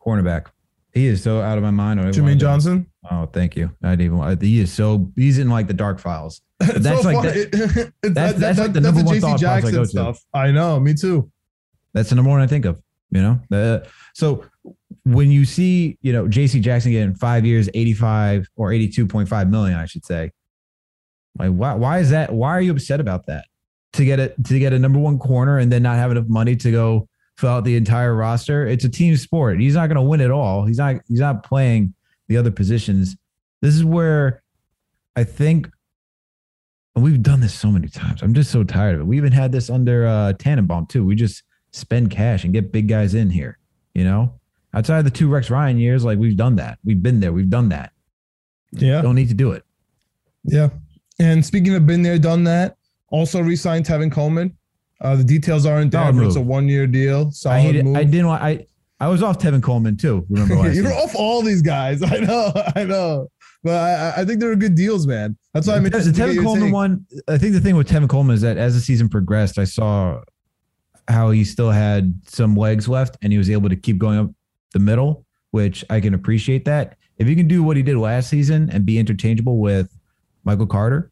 Cornerback. He is so out of my mind. Trumaine Johnson. Oh, thank you. I didn't even. He is so. He's in like the dark files. That's so like that, that's, that, that's like the number one JC thought Jackson I go stuff. To. I know. Me too. That's the number one I think of. You know. Uh, so when you see you know J.C. Jackson getting five years, eighty five or eighty two point five million, I should say. Like why? Why is that? Why are you upset about that? To get it to get a number one corner and then not have enough money to go fill out the entire roster. It's a team sport. He's not going to win it all. He's not. He's not playing the other positions. This is where I think and we've done this so many times. I'm just so tired of it. We even had this under uh, Tannenbaum too. We just spend cash and get big guys in here. You know, outside of the two Rex Ryan years, like we've done that. We've been there. We've done that. Yeah. Don't need to do it. Yeah. And speaking of been there, done that, also re-signed Tevin Coleman. Uh, the details aren't there, but it's a one year deal. Solid I hated, move. I didn't want. I I was off Tevin Coleman too. Remember You're off all these guys. I know. I know. But I, I think they're good deals, man. That's why I'm interested. The Tevin Coleman one. I think the thing with Tevin Coleman is that as the season progressed, I saw how he still had some legs left, and he was able to keep going up the middle, which I can appreciate that. If you can do what he did last season and be interchangeable with Michael Carter,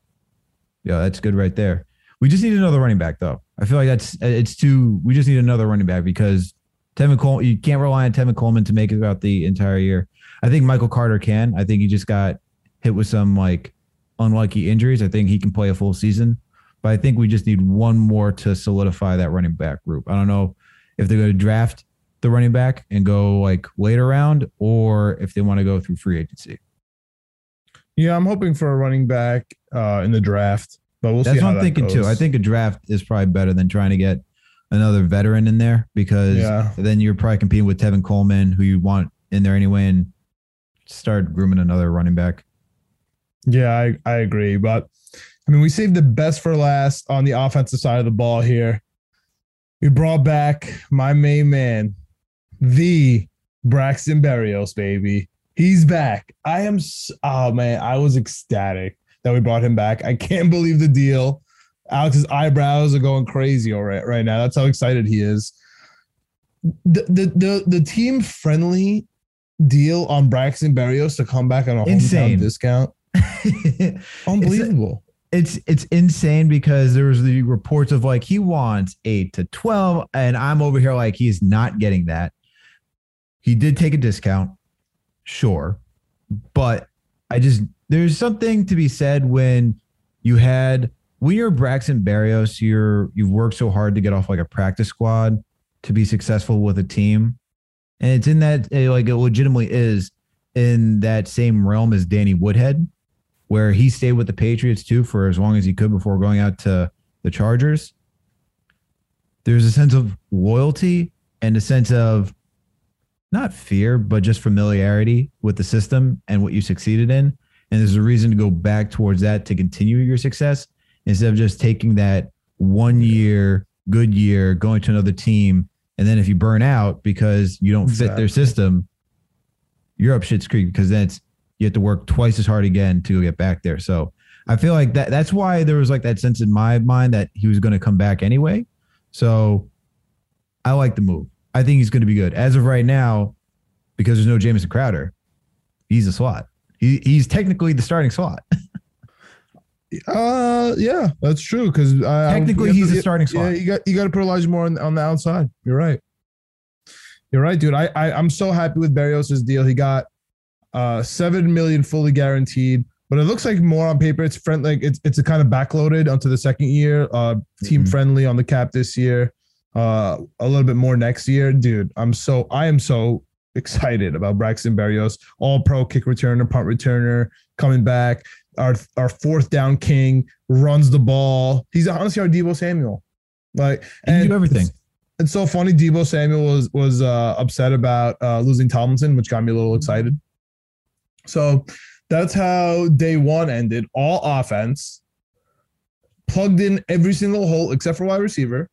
yeah, that's good right there. We just need another running back, though. I feel like that's it's too. We just need another running back because Tevin Coleman. You can't rely on Tevin Coleman to make it throughout the entire year. I think Michael Carter can. I think he just got hit with some like unlucky injuries. I think he can play a full season, but I think we just need one more to solidify that running back group. I don't know if they're going to draft the running back and go like later round or if they want to go through free agency. Yeah, I'm hoping for a running back uh, in the draft. But we'll That's what I'm thinking goes. too. I think a draft is probably better than trying to get another veteran in there because yeah. then you're probably competing with Tevin Coleman, who you want in there anyway, and start grooming another running back. Yeah, I, I agree. But I mean, we saved the best for last on the offensive side of the ball here. We brought back my main man, the Braxton Berrios, baby. He's back. I am, oh man, I was ecstatic that we brought him back. I can't believe the deal. Alex's eyebrows are going crazy right right now. That's how excited he is. The the the, the team friendly deal on Braxton Berrios to come back on a Insane. hometown discount. Unbelievable. it's it's insane because there was the reports of like he wants eight to twelve, and I'm over here like he's not getting that. He did take a discount, sure, but I just there's something to be said when you had when you're Braxton Berrios, you're you've worked so hard to get off like a practice squad to be successful with a team, and it's in that eh, like it legitimately is in that same realm as Danny Woodhead where he stayed with the Patriots too for as long as he could before going out to the Chargers. There's a sense of loyalty and a sense of not fear, but just familiarity with the system and what you succeeded in. And there's a reason to go back towards that to continue your success instead of just taking that one year, good year, going to another team. And then if you burn out because you don't fit their system, you're up shit's creek because then it's you have to work twice as hard again to get back there. So I feel like that that's why there was like that sense in my mind that he was going to come back anyway. So I like the move. I think he's going to be good. As of right now, because there's no Jamison Crowder, he's a slot. He, he's technically the starting slot. Uh, yeah, that's true. Because Technically, he's the starting slot. Yeah, you got you got to put Elijah Moore on, on the outside. You're right. You're right, dude. I, I I'm so happy with Berrios' deal. He got uh seven million fully guaranteed, but it looks like more on paper. It's friend like it's it's a kind of backloaded onto the second year. Uh, team Mhm. friendly on the cap this year. Uh, a little bit more next year, dude. I'm so I am so excited about Braxton Berrios, all pro kick returner, punt returner, coming back. Our our fourth down king runs the ball. He's honestly our Deebo Samuel. Like He can do everything. It's, it's so funny. Deebo Samuel was was uh, upset about uh, losing Tomlinson, which got me a little excited. So that's how day one ended. All offense, plugged in every single hole except for wide receiver.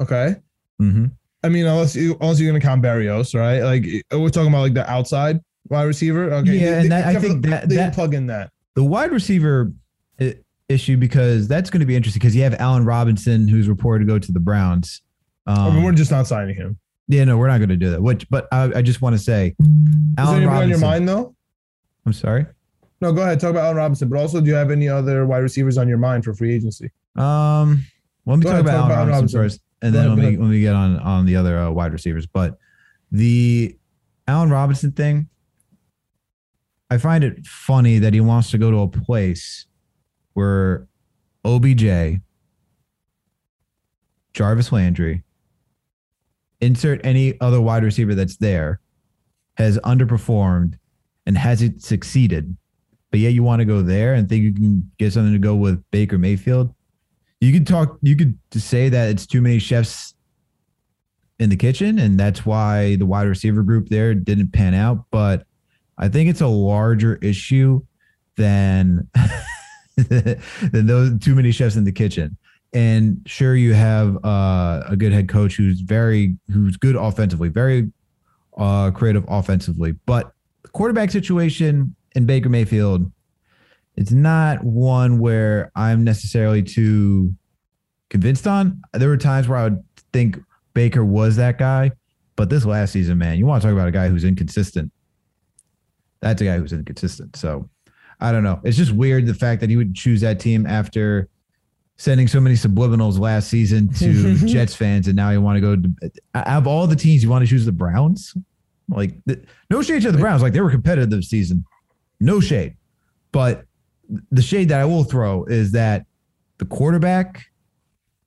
Okay. Mm-hmm. I mean, unless you unless you're gonna count Berrios, right? Like we're talking about like the outside wide receiver. Okay. Yeah, and that- I think the- that- they that- plug in that. The wide receiver issue because that's going to be interesting because you have Allen Robinson who's reported to go to the Browns. Um, I mean, we're just not signing him. yeah, no, we're not going to do that. Which, but I, I just want to say, Is Allen anybody on your mind though? I'm sorry. No, go ahead. Talk about Allen Robinson. But also, do you have any other wide receivers on your mind for free agency? Um, let me talk ahead, about talk Allen about Allen Robinson, Robinson. first, and then let go me ahead. get on on the other uh, wide receivers. But the Allen Robinson thing, I find it funny that he wants to go to a place where OBJ, Jarvis Landry, insert any other wide receiver that's there, has underperformed and hasn't succeeded. But yet you want to go there and think you can get something to go with Baker Mayfield. You could talk, you could say that it's too many chefs in the kitchen, and that's why the wide receiver group there didn't pan out. But I think it's a larger issue than than those too many chefs in the kitchen. And sure, you have uh, a good head coach who's very who's good offensively, very uh, creative offensively, but the quarterback situation in Baker Mayfield, it's not one where I'm necessarily too convinced on. There were times where I would think Baker was that guy, but this last season, man, you want to talk about a guy who's inconsistent. That's a guy who's inconsistent. So I don't know. It's just weird the fact that he would choose that team after sending so many subliminals last season to Jets fans, and now you want to go to uh, out of all the teams, you want to choose the Browns. Like th- no shade to the Browns, like they were competitive this season, no shade. But the shade that I will throw is that the quarterback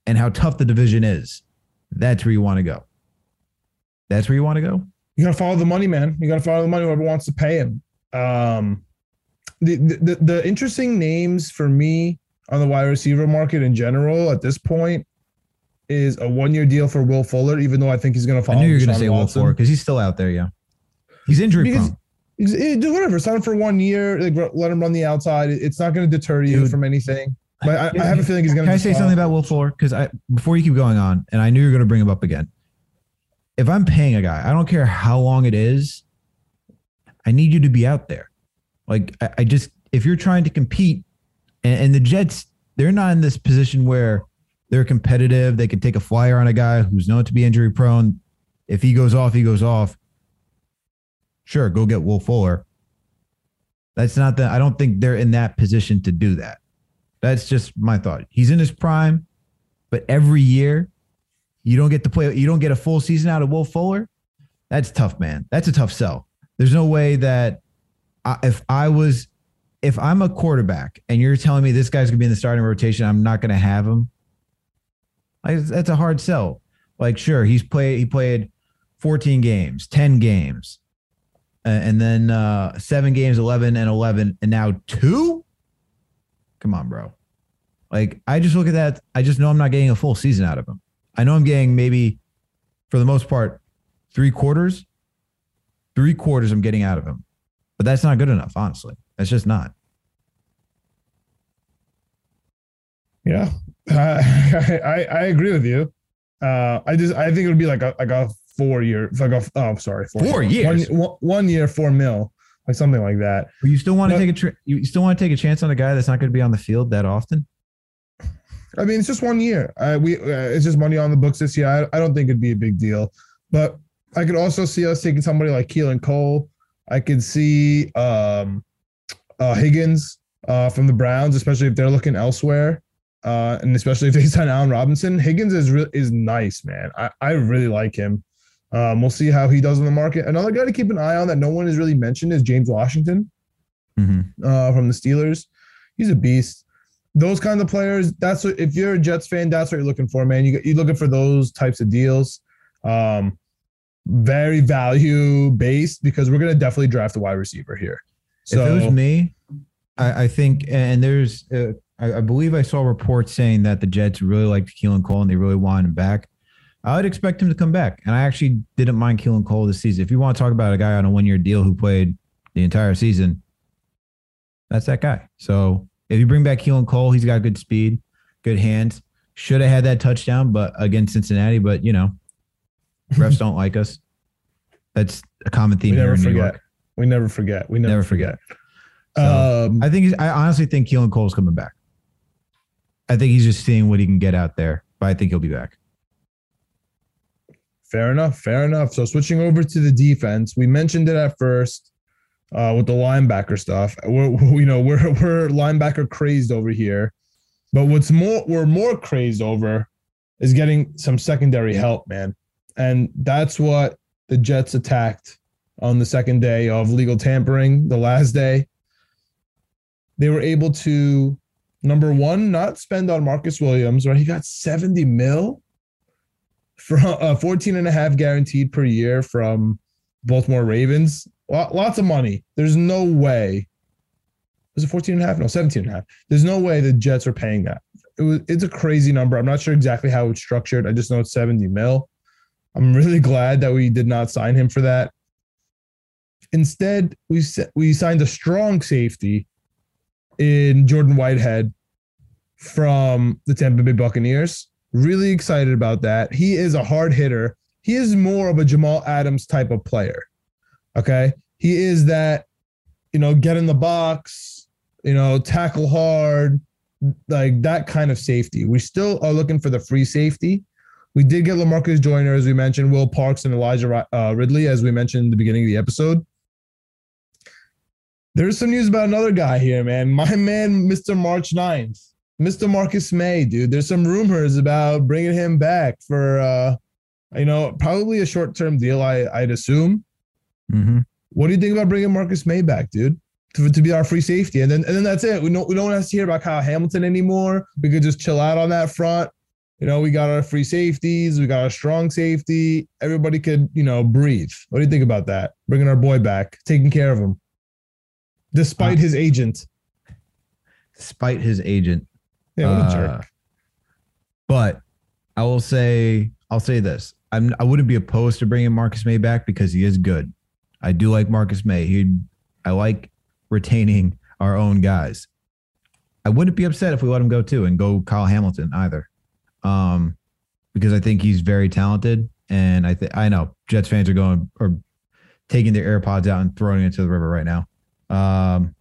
and how tough the division is. That's where you want to go. That's where you want to go. You gotta follow the money, man. You gotta follow the money. Whoever wants to pay him. Um, the, the the interesting names for me on the wide receiver market in general at this point is a one year deal for Will Fuller, even though I think he's gonna follow. I knew you were going to say Will Fuller because he's still out there. Yeah, he's injury Because- prone. He's, eh, do whatever. Sign him for one year. Like let him run the outside. It's not going to deter you Dude. from anything. But I, I have a feeling he's going to. Can I say something about Will Fuller? Because I before you keep going on, and I knew you're going to bring him up again. If I'm paying a guy, I don't care how long it is. I need you to be out there. Like I, I just if you're trying to compete, and, and the Jets, they're not in this position where they're competitive. They can take a flyer on a guy who's known to be injury prone. If he goes off, he goes off. Sure, go get Will Fuller. That's not that. I don't think they're in that position to do that. That's just my thought. He's in his prime, but every year you don't get to play. You don't get a full season out of Will Fuller. That's tough, man. That's a tough sell. There's no way that I, if I was, if I'm a quarterback and you're telling me this guy's gonna be in the starting rotation, I'm not gonna have him. That's a hard sell. Like, sure, he's played. He played 14 games, 10 games, and then uh, seven games, 11 and 11, and now two. Come on, bro. Like, I just look at that. I just know I'm not getting a full season out of him. I know I'm getting maybe, for the most part, three quarters. Three quarters I'm getting out of him, but that's not good enough. Honestly, that's just not. Yeah, uh, I I agree with you. Uh, I just I think it would be like a like a four year like a oh sorry Four years? one, one- one year four mil like something like that. But you still want to take a tra- you still want to take a chance on a guy that's not going to be on the field that often. I mean, it's just one year. Uh, we uh, it's just money on the books this year. I, I don't think it'd be a big deal, but I could also see us taking somebody like Keelan Cole. I could see um, uh, Higgins uh, from the Browns, especially if they're looking elsewhere, uh, and especially if they sign Allen Robinson. Higgins is re- is nice, man. I, I really like him. Um, we'll see how he does in the market. Another guy to keep an eye on that no one has really mentioned is James Washington Mm-hmm. uh, from the Steelers. He's a beast. Those kind of players. That's what if you're a Jets fan, that's what you're looking for, man. You you're looking for those types of deals. Um, very value based because we're gonna definitely draft a wide receiver here. So if it was me, I, I think, and there's, uh, I, I believe I saw reports saying that the Jets really liked Keelan Cole and they really wanted him back. I would expect him to come back, and I actually didn't mind Keelan Cole this season. If you want to talk about a guy on a one-year deal who played the entire season, that's that guy. So if you bring back Keelan Cole, he's got good speed, good hands. Should have had that touchdown, but against Cincinnati. But you know, refs don't like us. That's a common theme we here never in New forget. York. We never forget. We never, Never forget. So, um, I think I honestly think Keelan Cole's coming back. I think he's just seeing what he can get out there, but I think he'll be back. Fair enough. Fair enough. So switching over to the defense, we mentioned it at first uh, with the linebacker stuff. We're, we- you know we're we're linebacker crazed over here, but what's more we're more crazed over is getting some secondary help, man, and that's what the Jets attacked on the second day of legal tampering, the last day. They were able to number one not spend on Marcus Williams, right? He got seventy mil from uh, 14 and a half guaranteed per year from Baltimore Ravens. Lots of money. There's no way. Was it 14 and a half? No, 17 and a half. There's no way the Jets are paying that. It was, it's a crazy number. I'm not sure exactly how it's structured. I just know it's 70 mil. I'm really glad that we did not sign him for that. Instead, we we signed a strong safety in Jordan Whitehead from the Tampa Bay Buccaneers. Really excited about that. He is a hard hitter. He is more of a Jamal Adams type of player. Okay. He is that, you know, get in the box, you know, tackle hard, like that kind of safety. We still are looking for the free safety. We did get Lamarcus Joyner, as we mentioned, Will Parks and Elijah uh, Riley, as we mentioned in the beginning of the episode. There's some news about another guy here, man. My man, Mr. March 9th. Mr. Marcus Maye, dude. There's some rumors about bringing him back for, uh, you know, probably a short term deal. I I'd assume. Mm-hmm. What do you think about bringing Marcus Maye back, dude? To, to be our free safety, and then and then that's it. We don't we don't have to hear about Kyle Hamilton anymore. We could just chill out on that front. You know, we got our free safeties, we got our strong safety. Everybody could, you know, breathe. What do you think about that? Bringing our boy back, taking care of him, despite Uh, his agent. Despite his agent. Yeah, what a Uh, jerk. But I will say, I'll say this: I'm I wouldn't be opposed to bringing Marcus Maye back because he is good. I do like Marcus Maye. He, I like retaining our own guys. I wouldn't be upset if we let him go too and go Kyle Hamilton either, um, because I think he's very talented. And I think I know Jets fans are going or taking their AirPods out and throwing it into the river right now. Um,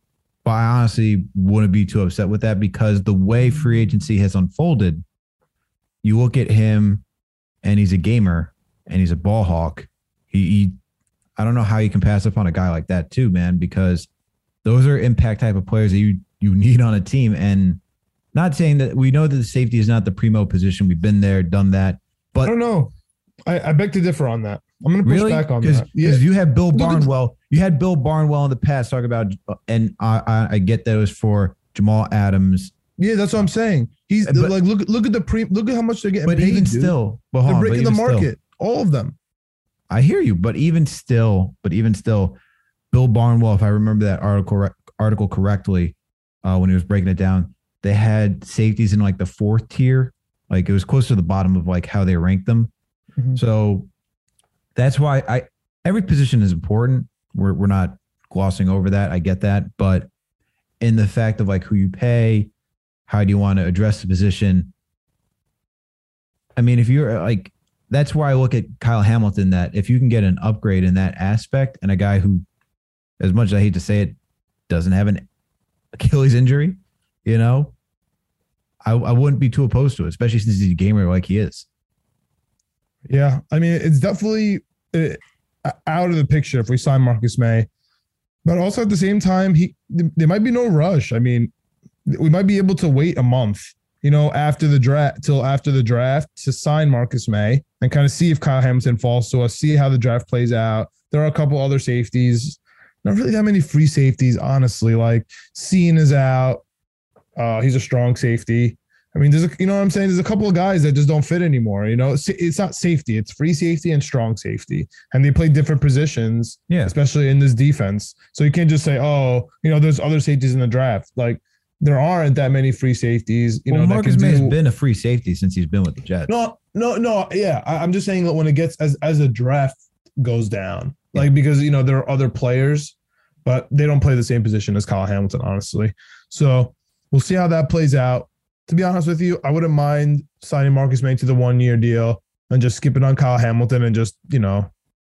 but I honestly wouldn't be too upset with that because the way free agency has unfolded, you look at him and he's a gamer and he's a ball hawk. He, he I don't know how you can pass up on a guy like that too, man, because those are impact type of players that you you need on a team. And not saying that we know that the safety is not the primo position. We've been there, done that. But I don't know. I, I beg to differ on that. I'm going to push really, back on because that. Yeah. you had Bill Look at the- Barnwell, you had Bill Barnwell in the past talk about, and I, I, I get that it was for Jamal Adams, yeah, that's what I'm saying. He's But- like, look, look at the pre, look at how much they're getting but paid. even dude. still, but they're on, breaking the even still- market. All of them. I hear you, but even still, but even still, Bill Barnwell, if I remember that article article correctly, uh, when he was breaking it down, they had safeties in like the fourth tier, like it was close to the bottom of like how they ranked them. Mhm. So that's why I every position is important. We're we're not glossing over that. I get that, but in the fact of like who you pay, how do you want to address the position? I mean, if you're uh, like that's why I look at Kyle Hamilton that if you can get an upgrade in that aspect and a guy who, as much as I hate to say it, doesn't have an Achilles injury, you know, I, I wouldn't be too opposed to it, especially since he's a gamer like he is. Yeah, I mean, it's definitely uh, out of the picture if we sign Marcus Maye, but also at the same time, he there might be no rush. I mean, we might be able to wait a month, you know, after the draft till after the draft to sign Marcus Maye and kind of see if Kyle Hamilton falls to us, see how the draft plays out. There are a couple other safeties, not really that many free safeties, honestly. Like Cena is out, uh, he's a strong safety. I mean, there's a, you know what I'm saying? There's a couple of guys that just don't fit anymore. You know, it's, it's not safety, it's free safety and strong safety. And they play different positions, Yeah. especially in this defense. So you can't just say, oh, you know, there's other safeties in the draft. Like there aren't that many free safeties, you well, know, that Marcus Maye has been a free safety since he's been with the Jets. no, no, no. Yeah, I, I'm just saying that when it gets as as the draft goes down, like because you know there are other players, but they don't play the same position as Kyle Hamilton, honestly. So we'll see how that plays out. To be honest with you, I wouldn't mind signing Marcus Maye to the one year deal and just skipping on Kyle Hamilton and just you know,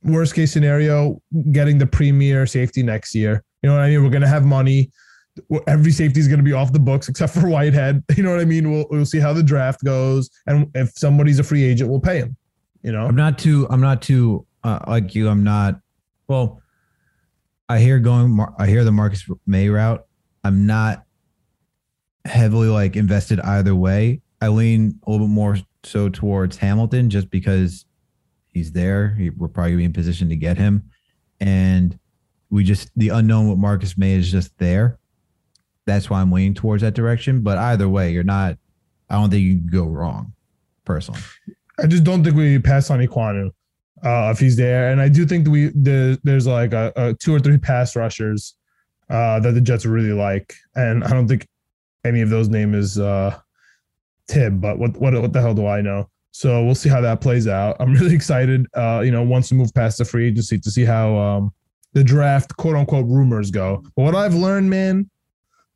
worst case scenario, getting the premier safety next year. You know what I mean? We're gonna have money. Every safety is going to be off the books except for Whitehead. You know what I mean? We'll, we'll see how the draft goes, and if somebody's a free agent, we'll pay him. You know, I'm not too. I'm not too uh, like you. I'm not. Well, I hear going. I hear the Marcus Maye route. I'm not heavily like invested either way. I lean a little bit more so towards Hamilton just because he's there. He, we're probably be in position to get him, and we just the unknown with Marcus Maye is just there. That's why I'm leaning towards that direction. But either way, you're not. I don't think you can go wrong, personally. I just don't think we pass on Ekwonu uh, if he's there, and I do think we the, there's like a, a two or three pass rushers uh, that the Jets really like, and I don't think any of those name is uh, Tib, but what what what the hell do I know? So we'll see how that plays out. I'm really excited. Uh, you know, once we move past the free agency to see how um, the draft quote unquote rumors go. But what I've learned, man,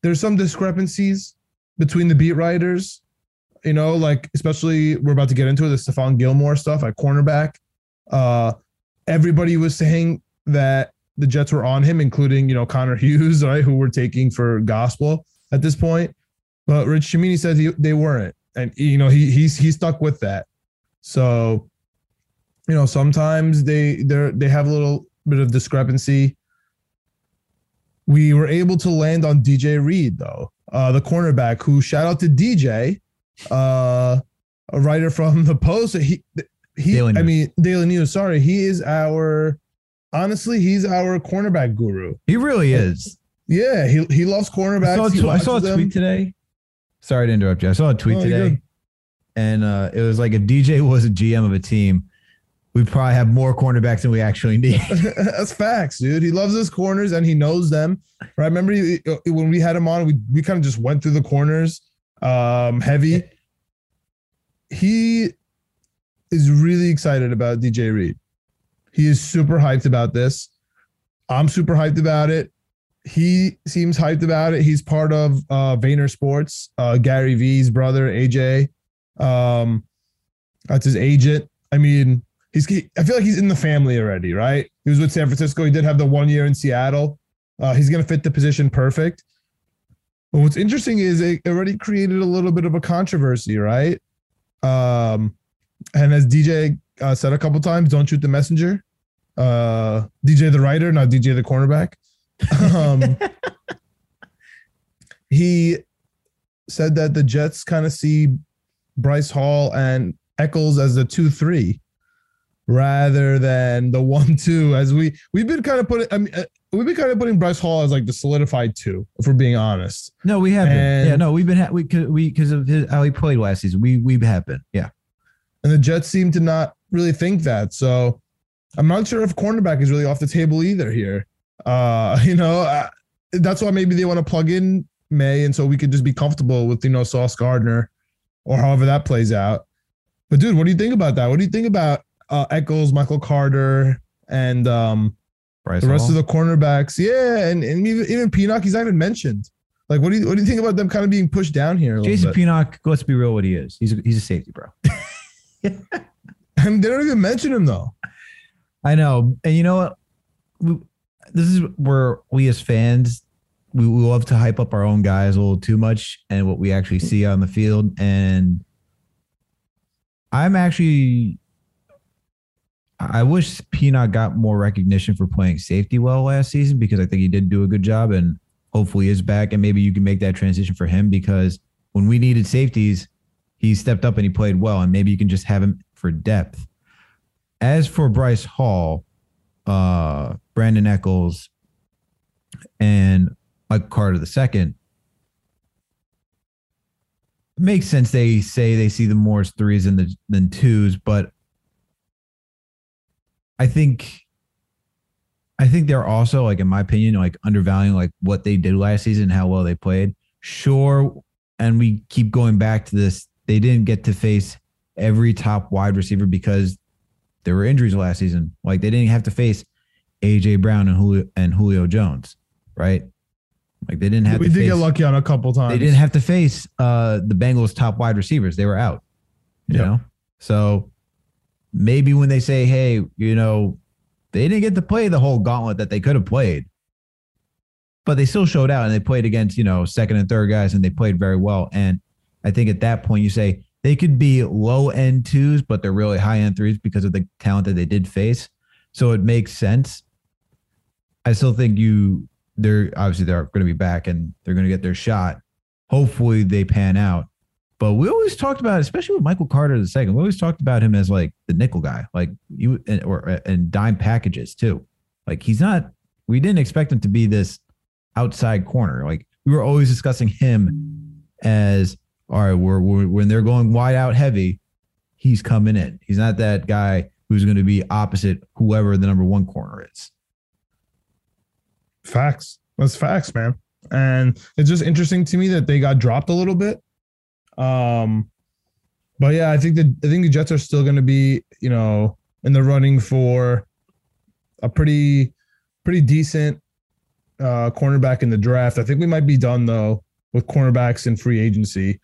there's some discrepancies between the beat writers. You know, like especially we're about to get into it, the Stephon Gilmore stuff at cornerback. Uh, everybody was saying that the Jets were on him, including you know Connor Hughes, right, who we're taking for gospel at this point. But Rich Cimini said he, they weren't, and you know he he's he stuck with that. So, you know, sometimes they they they have a little bit of discrepancy. We were able to land on DJ Reed though, uh, the cornerback. Who shout out to DJ, uh, a writer from the Post. He he. I mean Daily News. Sorry, he is our. Honestly, he's our cornerback guru. He really is. Yeah, he he loves I cornerbacks. saw, a tw- I saw a tweet today. Sorry to interrupt you. I saw a tweet you're today, and uh, it was like if DJ was a GM of a team, we'd probably have more cornerbacks than we actually need. That's facts, dude. He loves his corners and he knows them. Right? Remember he, when we had him on, we we kind of just went through the corners, um, heavy. He is really excited about DJ Reed. He is super hyped about this. I'm super hyped about it. He seems hyped about it. He's part of uh, Vayner Sports. Uh, Gary V's brother, AJ. Um, that's his agent. I mean, he's. he- I feel like he's in the family already, right? He was with San Francisco. He did have the one year in Seattle. Uh, he's gonna fit the position perfect. But what's interesting is it already created a little bit of a controversy, right? Um, and as DJ uh, said a couple times, don't shoot the messenger. Uh, DJ the writer, not DJ the cornerback. Um, he said that the Jets kind of see Bryce Hall and Echols as the two three rather than the one two as we we've been kind of putting I mean uh, we've been kind of putting Bryce Hall as like the solidified two if we're being honest. No, we have been. And- Yeah, no, we've been ha- we we because of his, how he played last season. We we have been. Yeah. And the Jets seem to not really think that. So I'm not sure if cornerback is really off the table either here. Uh, you know, uh, that's why maybe they want to plug in Maye and so we could just be comfortable with, you know, Sauce Gardner or however that plays out. But dude, what do you think about that? What do you think about uh, Echols, Michael Carter, and um, Bryce the rest Hall. of the cornerbacks? Yeah, and, and even even Pinnock, he's not even mentioned. Like, what do you what do you think about them kind of being pushed down here? Jason bit? Pinnock, let's be real what he is. He's a, he's a safety, bro. I mean, they don't even mention him though. I know. And you know what? This is where we as fans, we, we love to hype up our own guys a little too much and what we actually see on the field. And I'm actually, I wish Peanut got more recognition for playing safety well last season because I think he did do a good job and hopefully is back. And maybe you can make that transition for him because when we needed safeties, he stepped up and he played well. And maybe you can just have him for depth. As for Bryce Hall, uh, Brandon Echols, and Mike Carter the second, makes sense. They say they see the more as threes than the than twos, but I think I think they're also like, in my opinion, like undervaluing like what they did last season, how well they played. Sure, and we keep going back to this. They didn't get to face every top wide receiver because there were injuries last season. Like they didn't have to face AJ Brown and Julio and Julio Jones, right? Like they didn't have we to did face, get lucky on a couple times. they didn't have to face uh the Bengals top wide receivers. They were out. You Yeah. know? So maybe when they say, hey, you know, they didn't get to play the whole gauntlet that they could have played. But they still showed out and they played against, you know, second and third guys and they played very well. And I think at that point you say they could be low end twos, but they're really high end threes because of the talent that they did face. So it makes sense. I still think you they're obviously they're going to be back and they're going to get their shot. Hopefully they pan out. But we always talked about, especially with Michael Carter the second, we always talked about him as like the nickel guy, like you and, or and dime packages too. Like he's not. We didn't expect him to be this outside corner. Like we were always discussing him as all right. We're, we're when they're going wide out heavy, he's coming in. He's not that guy who's going to be opposite whoever the number one corner is. Facts. That's facts, man. And it's just interesting to me that they got dropped a little bit. Um, but yeah, I think that I think the Jets are still going to be, you know, in the running for a pretty, pretty decent uh, cornerback in the draft. I think we might be done though with cornerbacks in free agency.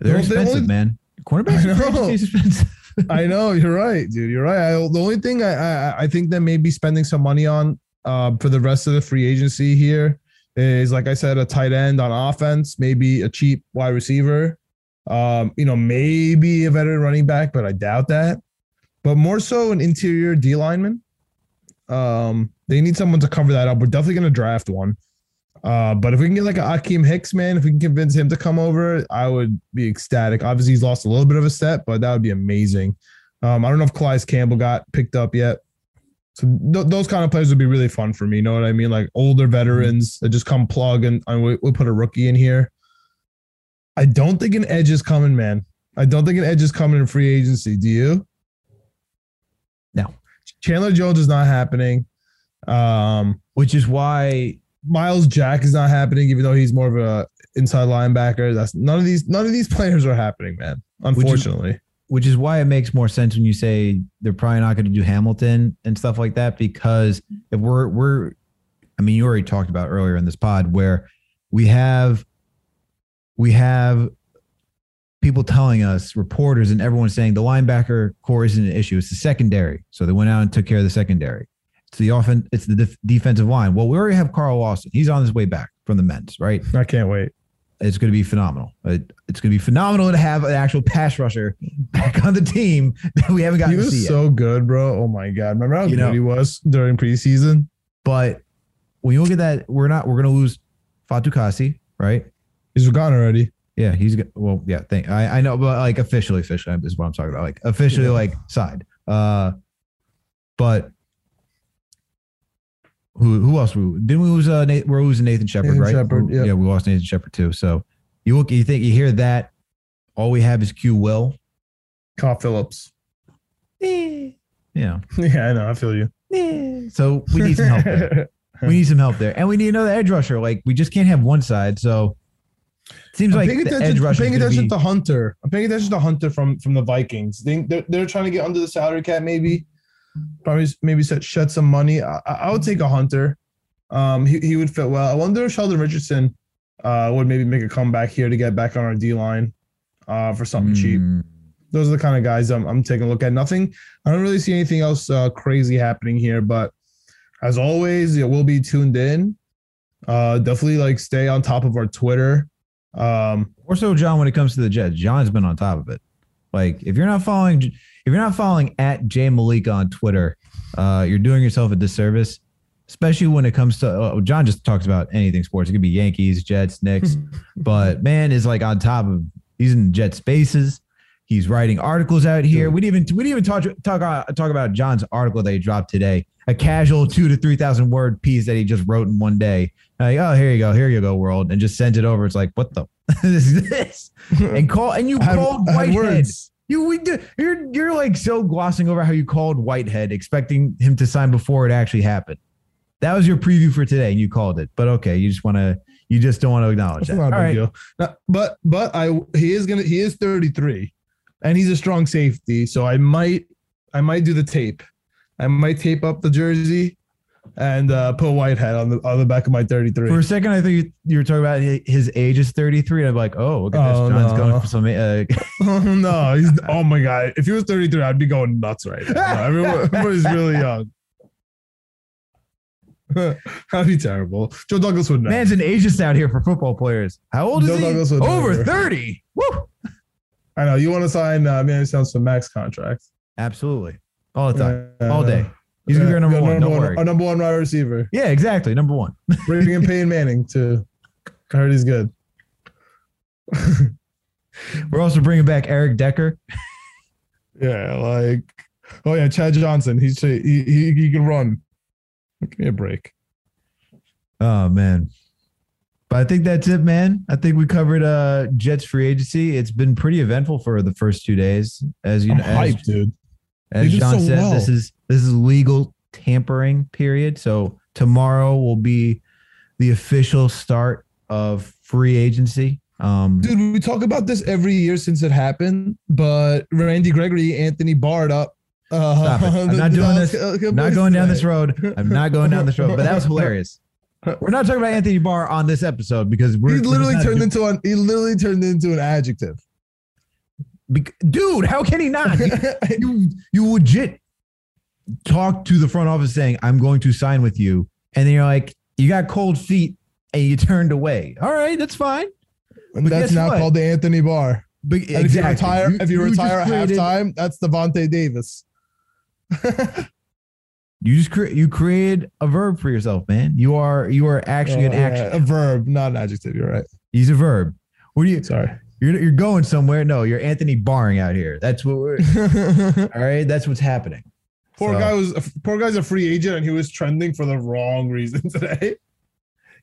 They're Well, they expensive, only- man. Cornerbacks I in free know. expensive. I know you're right, dude. You're right. I, the only thing I, I I think that maybe spending some money on uh, for the rest of the free agency here is like I said, a tight end on offense, maybe a cheap wide receiver, um, you know, maybe a veteran running back, but I doubt that. But more so an interior D lineman. Um, they need someone to cover that up. We're definitely gonna draft one. Uh, but if we can get like a Akiem Hicks, man, if we can convince him to come over, I would be ecstatic. Obviously, he's lost a little bit of a step, but that would be amazing. Um, I don't know if Calais Campbell got picked up yet. So th- those kind of players would be really fun for me. You know what I mean? Like older veterans that just come plug and, and we, we'll put a rookie in here. I don't think an edge is coming, man. I don't think an edge is coming in free agency. Do you? No. Chandler Jones is not happening. Um, Which is why Myles Jack is not happening, even though he's more of a inside linebacker. That's none of these none of these players are happening, man. Unfortunately. Which is why it makes more sense when you say they're probably not going to do Hamilton and stuff like that because if we're we're I mean you already talked about earlier in this pod where we have we have people telling us reporters and everyone saying the linebacker core isn't an issue it's the secondary so they went out and took care of the secondary it's the offense it's the def- defensive line well we already have Carl Lawson he's on his way back from the men's, right? I can't wait. It's going to be phenomenal. It, it's going to be phenomenal to have an actual pass rusher back on the team that we haven't gotten He to see was yet. so good, bro. Oh my god. Remember how You good know- he was during preseason? But when you look at that, we're not. We're going to lose Fatukasi, right? He's gone already. Yeah, he's well. Yeah, thank. I I know, but like officially, officially is what I'm talking about. Like officially, Yeah. like side. Uh, but who who else? We, didn't we lose? Uh, we're losing Nathan Shepherd, right? Shepherd, yeah. we lost Nathan Shepherd too. So you look, you think, you hear that. All we have is Q Will. Kyle Phillips. Yeah. Yeah, I know. I feel you. Yeah. So we need some help there. we need some help there, and we need another edge rusher. Like we just can't have one side. So it seems I'm like paying the attention, edge I'm rusher. paying attention be- to Hunter. I'm paying attention to Hunter from from the Vikings. They they're, they're trying to get under the salary cap, maybe. Probably maybe set, shed some money. I, I would take a Hunter. Um, he, he would fit well. I wonder if Sheldon Richardson uh would maybe make a comeback here to get back on our D line uh for something cheap. Mm, Those are the kind of guys I'm, I'm taking a look at. Nothing. I don't really see anything else uh, crazy happening here, but as always, it will be tuned in. Uh, definitely like stay on top of our Twitter. Um, More so, John, when it comes to the Jets, John's been on top of it. Like, if you're not following, if you're not following at Jay Malik on Twitter, uh, you're doing yourself a disservice. Especially when it comes to uh, John, just talks about anything sports. It could be Yankees, Jets, Knicks, but man is like on top of. He's in Jet Spaces. He's writing articles out here. We didn't even we didn't even talk talk uh, talk about John's article that he dropped today. A casual two to three thousand word piece that he just wrote in one day. Like, oh, here you go, here you go, world, and just sent it over. It's like, what the this is this? And call and you I called had Whitehead. words. You we did, you're you're like so glossing over how you called Whitehead, expecting him to sign before it actually happened. That was your preview for today, and you called it. But okay, you just want to you just don't want to acknowledge That's that. not a big right. deal. Now, but but I he is gonna he is 33 and he's a strong safety. So I might I might do the tape. I might tape up the jersey and uh, put Whitehead on the on the back of my 33. For a second, I thought you, you were talking about his age is 33. And I'm like, oh, look at Oh, this. John's no. going for some. Uh, oh no, he's oh my god. If he was 33, I'd be going nuts right now. Everybody's really young. That'd be terrible. Joe Douglas would know. man's an ageist out here for football players. How old is Joe he? Douglas would Over never. 30. Woo! I know you want to sign uh, man sounds some max contract. Absolutely. All the time. Uh, All day. He's going to be our number one. Don't one, worry. Our number one wide receiver. Yeah, exactly. Number one. Bringing in Peyton Manning too. I heard he's good. We're also bringing back Eric Decker. Yeah, like oh yeah, Chad Johnson. He's he he, he can run. Give me a break. Oh man. But I think that's it, man. I think we covered uh Jets free agency. It's been pretty eventful for the first two days. As you I'm know, as, dude. As John so said, well. this is this is legal tampering period. So tomorrow will be the official start of free agency. Um Dude, we talk about this every year since it happened, but Randy Gregory, Anthony Bard up. Uh. I'm not doing this. I'm not going down this road. I'm not going down this road. But that was hilarious. We're not talking about Anthony Barr on this episode because we're He literally turned into an he literally turned into an adjective. Bec- dude. How can he not? you you legit talk to the front office saying I'm going to sign with you, and then you're like you got cold feet and you turned away. All right, that's fine. And But that's now what? called the Anthony Barr. But And if you retire, if you, just retire at created- halftime, that's Devontae Davis. you just cre- you created a verb for yourself, man. You are you are actually an uh, Oh, yeah, action. a verb, not an adjective. You're right. He's a verb. What do you? Sorry. You're you're going somewhere? No, you're Anthony Barring out here. That's what we're. all right, that's what's happening. poor So- guy was poor guy's a free agent and he was trending for the wrong reason today.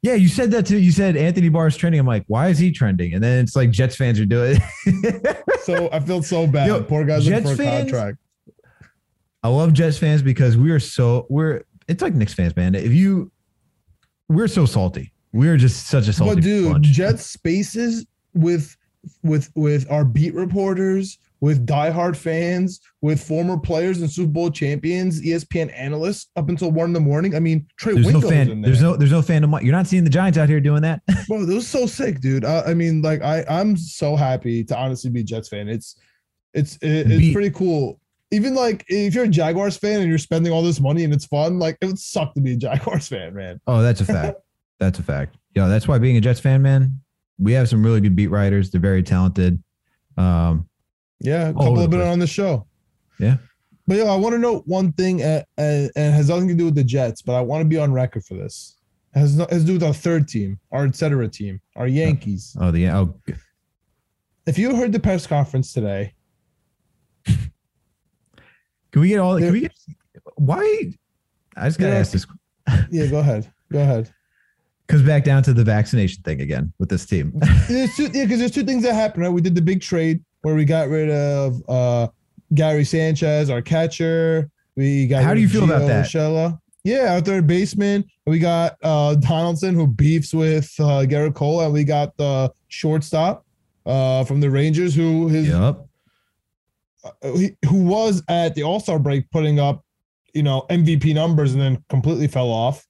Yeah, you said that too. You said Anthony Barr is trending. I'm like, why is he trending? And then it's like Jets fans are doing. it. So I feel so bad. Yo, poor guy's looking Jets for a fans- contract. I love Jets fans because we are so we're. It's like Knicks fans, man. If you, we're so salty. We're just such a salty But dude, bunch. Jets spaces with with with our beat reporters, with diehard fans, with former players and Super Bowl champions, ESPN analysts up until one in the morning. I mean, Trey There's no was in there. There's no. There's no fandom. You're not seeing the Giants out here doing that. Bro, it was so sick, dude. I, I mean, like, I I'm so happy to honestly be a Jets fan. It's it's it- it's Be- pretty cool. Even like if you're a Jaguars fan and you're spending all this money and it's fun, like it would suck to be a Jaguars fan, man. Oh, that's a fact. That's a fact. Yeah, that's why being a Jets fan, man, we have some really good beat writers. They're very talented. Um, Yeah, a couple have been on the show. Yeah. But yo, I want to note one thing, and, and, and it has nothing to do with the Jets, but I want to be on record for this. It has, no, has to do with our third team, our et cetera team, our Yankees. oh, the oh, If you heard the press conference today, can we get all? Can we get? Why? I just gotta ask this. yeah, go ahead, go ahead. Comes back down to the vaccination thing again with this team. There's two, yeah, because there's two things that happened. Right, we did the big trade where we got rid of uh, Gary Sanchez, our catcher. We got. How do you feel about that? Urshela. Yeah, our third baseman. We got uh, Donaldson who beefs with uh, Gerrit Cole, and we got the shortstop uh, from the Rangers who his yep. uh, he, who was at the All Star break putting up, you know, MVP numbers and then completely fell off.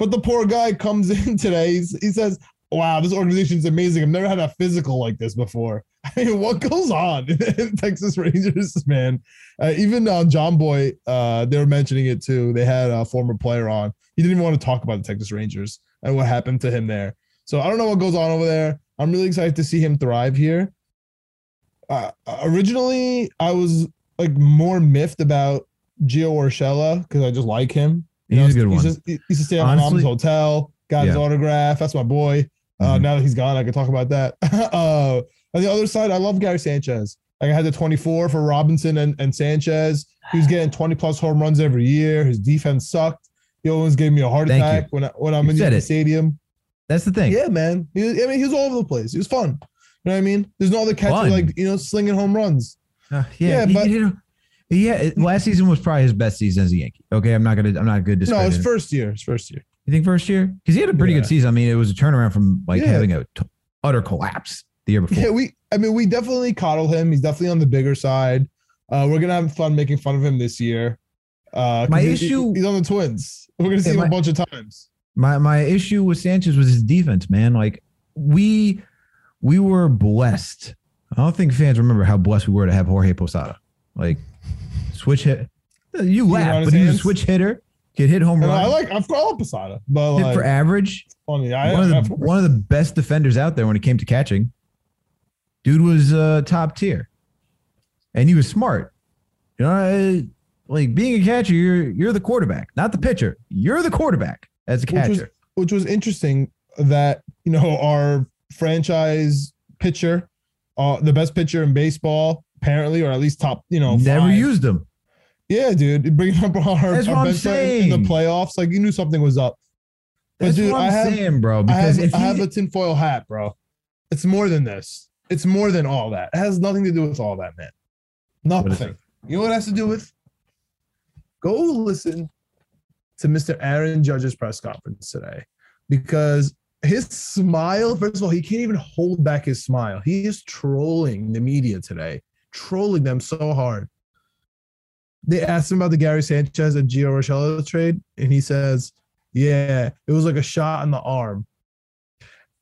But the poor guy comes in today. He says, "Wow, this organization is amazing. I've never had a physical like this before." I mean, what goes on Texas Rangers, man? Uh, even uh, John Boy, uh, they were mentioning it too. They had a former player on. He didn't even want to talk about the Texas Rangers and what happened to him there. So I don't know what goes on over there. I'm really excited to see him thrive here uh, originally I was like more miffed about Gio Urshela because I just like him. You He's know, a good he's one. Just, he used to stay at my mom's hotel, got his autograph. That's my boy. Uh, Mhm. Now that he's gone, I can talk about that. uh, on the other side, I love Gary Sanchez. Like I had the 24 for Robinson and, and Sanchez. He was getting 20 plus home runs every year. His defense sucked. He always gave me a heart Thank you. attack when I, when I'm You in the it. stadium. That's the thing. Yeah, man. He I mean, he was all over the place. He was fun. You know what I mean? There's no other catcher like you know slinging home runs. Uh, Yeah, yeah, but- you know, yeah. Last season was probably his best season as a Yankee. Okay, I'm not gonna. I'm not good. To. No, his first year. His first year. You think first year? Because he had a pretty Yeah. good season. I mean, it was a turnaround from like Yeah. having a t- utter collapse the year before. Yeah, we. I mean, we definitely coddle him. He's definitely on the bigger side. Uh, we're gonna have fun making fun of him this year. Uh, My he- issue- He's on the Twins. We're gonna see Yeah, him my- a bunch of times. My my issue with Sanchez was his defense, man. Like we we were blessed. I don't think fans remember how blessed we were to have Jorge Posada. Like switch hit. You on laugh, but he was a switch hitter. Could hit home And I like. I've got Posada, but hit like, for average. funny. I, one of the one of the best defenders out there when it came to catching. Dude was uh, top tier, and he was smart. You know, uh, like being a catcher, you're you're the quarterback, not the pitcher. You're the quarterback as a Which was- catcher. which was interesting that you know our franchise pitcher, uh, the best pitcher in baseball, apparently, or at least top. You know, Never five. used them. Yeah, dude, bringing up our, That's our what I'm bench player in the playoffs, like you knew something was up. But That's dude, what I'm I have- saying, bro. I Because have, if I he, have a tinfoil hat, bro. It's more than this. It's more than all that. It has nothing to do with all that, man. Nothing. You know what it has to do with? Go listen to Mr. Aaron Judge's press conference today because his smile, first of all, he can't even hold back his smile. He is trolling the media today, trolling them so hard. They asked him about the Gary Sanchez and Gio Urshela trade, and he says, Yeah, it was like a shot in the arm.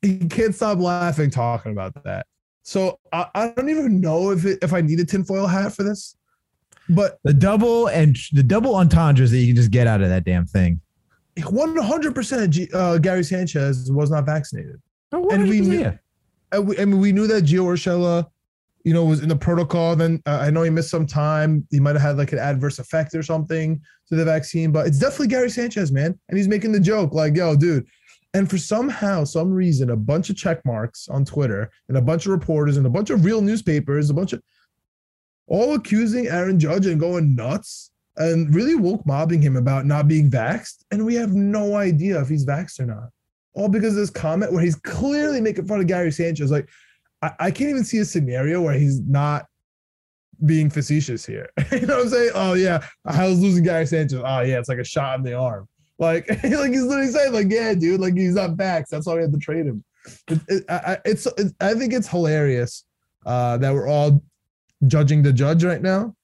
He can't stop laughing talking about that. So I, I don't even know if it, if I need a tinfoil hat for this, but the double and the double entendres that you can just get out of that damn thing. 100% uh, Gary Sanchez was not vaccinated. Oh, And we 100%, knew- yeah. And we, I mean, we knew that Gio Urshela, you know, was in the protocol. Then uh, I know he missed some time. He might have had like an adverse effect or something to the vaccine, but it's definitely Gary Sanchez, man. And he's making the joke like, yo, dude. And for somehow, some reason, a bunch of check marks on Twitter and a bunch of reporters and a bunch of real newspapers, a bunch of all accusing Aaron Judge and going nuts and really woke mobbing him about not being vaxxed. And we have no idea if he's vaxxed or not. All because of this comment where he's clearly making fun of Gary Sanchez. Like, I, can't even see a scenario where he's not being facetious here. you know what I'm saying? Oh yeah, I was losing Gary Sanchez. Oh yeah, it's like a shot in the arm. Like, like he's literally saying, like, yeah, dude, like he's not back. That's why we had to trade him. It, it, I, it's, it's, I think it's hilarious uh, that we're all judging the judge right now,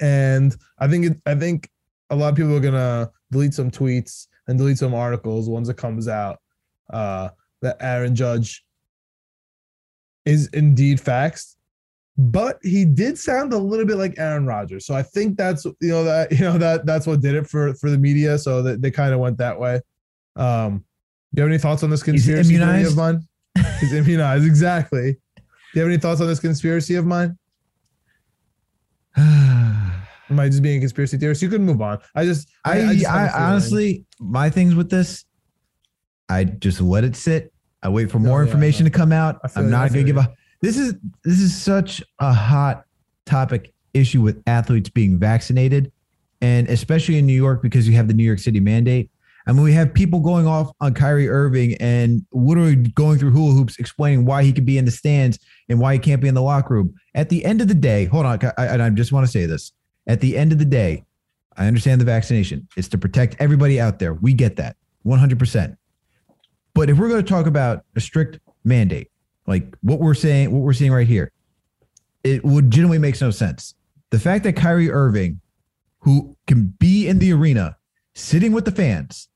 and I think it, I think a lot of people are gonna delete some tweets and delete some articles once it comes out uh, that Aaron Judge is indeed facts, but he did sound a little bit like Aaron Rodgers. So I think that's you know that you know that that's what did it for for the media. So that they kind of went that way. Um, do you have any thoughts on this conspiracy theory of mine? He's immunized, exactly. Do you have any thoughts on this conspiracy of mine? Am I just being a conspiracy theorist? You can move on. I just, I, I, just have a feeling. honestly, my things with this, I just let it sit. I wait for more yeah, information to come out. I'm not gonna give you. a. This is this is such a hot topic issue with athletes being vaccinated, and especially in New York because you have the New York City mandate. I mean, we have people going off on Kyrie Irving and literally going through hula hoops, explaining why he could be in the stands and why he can't be in the locker room. At the end of the day, hold on, I, I just want to say this. At the end of the day, I understand the vaccination. It's to protect everybody out there. We get that 100%. But if we're going to talk about a strict mandate, like what we're saying, what we're seeing right here, it legitimately makes no sense. The fact that Kyrie Irving, who can be in the arena sitting with the fans,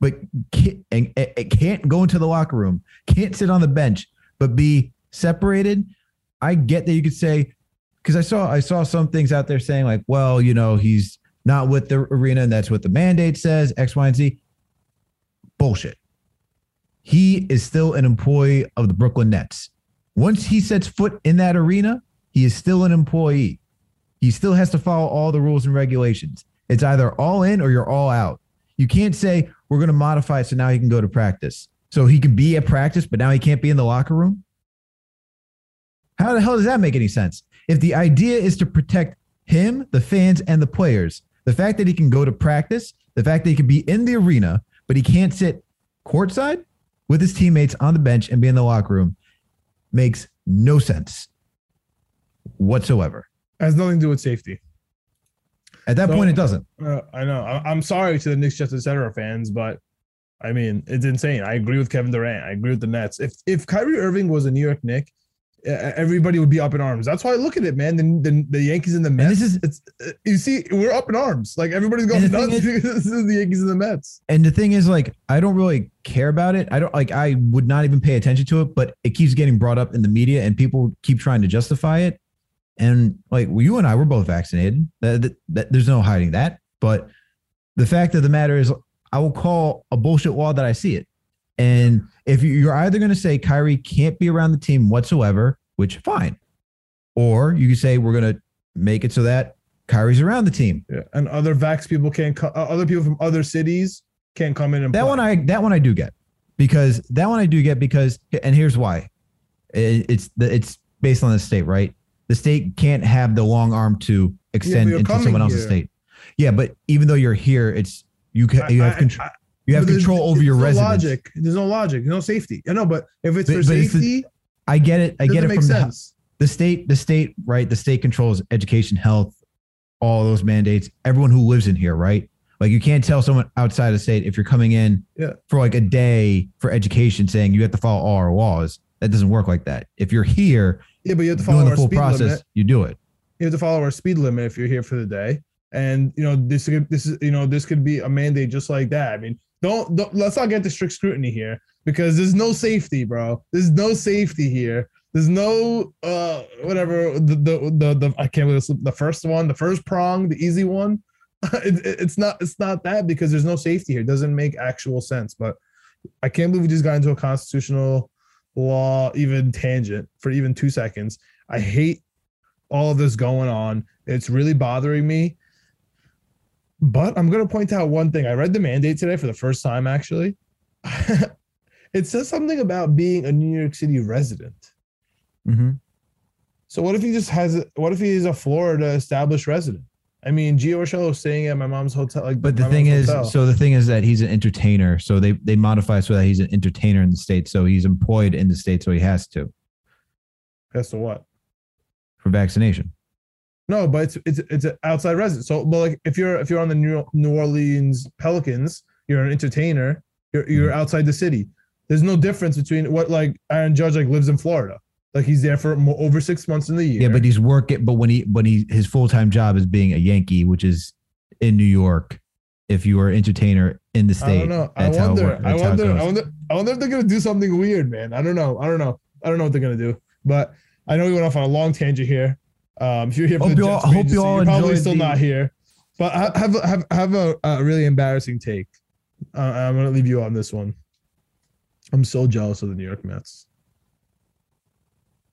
but can't, and, and can't go into the locker room, can't sit on the bench, but be separated. I get that you could say, because I saw I saw some things out there saying like, well, you know, he's not with the arena, and that's what the mandate says, X, Y, and Z. Bullshit. He is still an employee of the Brooklyn Nets. Once he sets foot in that arena, he is still an employee. He still has to follow all the rules and regulations. It's either all in or you're all out. You can't say we're going to modify it so now he can go to practice. So he can be at practice, but now he can't be in the locker room. How the hell does that make any sense? If the idea is to protect him, the fans, and the players, the fact that he can go to practice, the fact that he can be in the arena, but he can't sit courtside with his teammates on the bench and be in the locker room makes no sense whatsoever. has nothing to do with safety. At that So- point, it doesn't. Uh, I know. I, I'm sorry to the Knicks, Jets, etc. fans, but I mean, it's insane. I agree with Kevin Durant. I agree with the Nets. If if Kyrie Irving was a New York Nick, everybody would be up in arms. That's why I look at it, man. The, the, the Yankees and the Mets. this is- it's you see, we're up in arms. Like everybody's going And nuts is- this is the Yankees and the Mets. And the thing is, like, I don't really care about it. I don't like. I would not even pay attention to it, but it keeps getting brought up in the media, and people keep trying to justify it. And like, well, you and I were both vaccinated. That, that, that- there's no hiding that. But the fact of the matter is, I will call a bullshit law that I see it. And if you- you're either going to say Kyrie can't be around the team whatsoever, which fine, or you can say we're going to make it so that Kyrie's around the team. Yeah, and other vax people can't. Co- uh, other people from other cities can't come in and That play. one I that one I do get because that one I do get because and here's why. It- It's the it's based on the state, right? The state can't have the long arm to extend you're into someone else's here. state. Yeah, but even though you're here, it's you can you have control I- you have control over your no residence. Logic. There's no logic. There's no safety. I know, but if it's But- for but it's the- safety, I get it. I get it from the, sense. the state. The state, right? The state controls education, health, all those mandates. Everyone who lives in here, right? Like you can't tell someone outside the state if you're coming in Yeah. for like a day for education saying you have to follow all our laws. That doesn't work like that. If you're here Yeah, but you have to follow the our full speed process, limit. you do it. You have to follow our speed limit if you're here for the day. And you know this could this is you know this could be a mandate just like that. I mean, don't, don't let's not get the strict scrutiny here because there's no safety, bro. There's no safety here. There's no uh whatever the the the, the I can't believe this, the first one, the first prong, the easy one. it, it- it's not it's not that because there's no safety here. It doesn't make actual sense. But I can't believe we just got into a constitutional law even tangent for even two seconds. I hate all of this going on. It's really bothering me. But I'm going to point out one thing. I read the mandate today for the first time, actually. it says something about being a New York City resident. Mm-hmm. So what if he just has? What if he is a Florida established resident? I mean, Gio Urshela was staying at my mom's hotel. Like, But the thing is, hotel. so the thing is that he's an entertainer. So they they modify so that he's an entertainer in the state. So he's employed in the state, so he has to as to what? for vaccination. No, but it's it's it's an outside resident. So, but like if you're if you're on the New New Orleans Pelicans, you're an entertainer. You're Mm-hmm. you're outside the city. There's no difference between what like Aaron Judge like lives in Florida. Like he's there for mo- over six months in the year. Yeah, but he's working. But when he when he his full time job is being a Yankee, which is in New York. If you are an entertainer in the I state, don't know. I wonder. I That's how it wonder. I wonder. I wonder if they're gonna do something weird, man. I don't know. I don't know. I don't know what they're gonna do. But I know we went off on a long tangent here. Um, if you're here for Hope the Jets, all, hope you all you're probably still the- not here. But I have have have a, a really embarrassing take. Uh, I'm gonna leave you on this one. I'm so jealous of the New York Mets.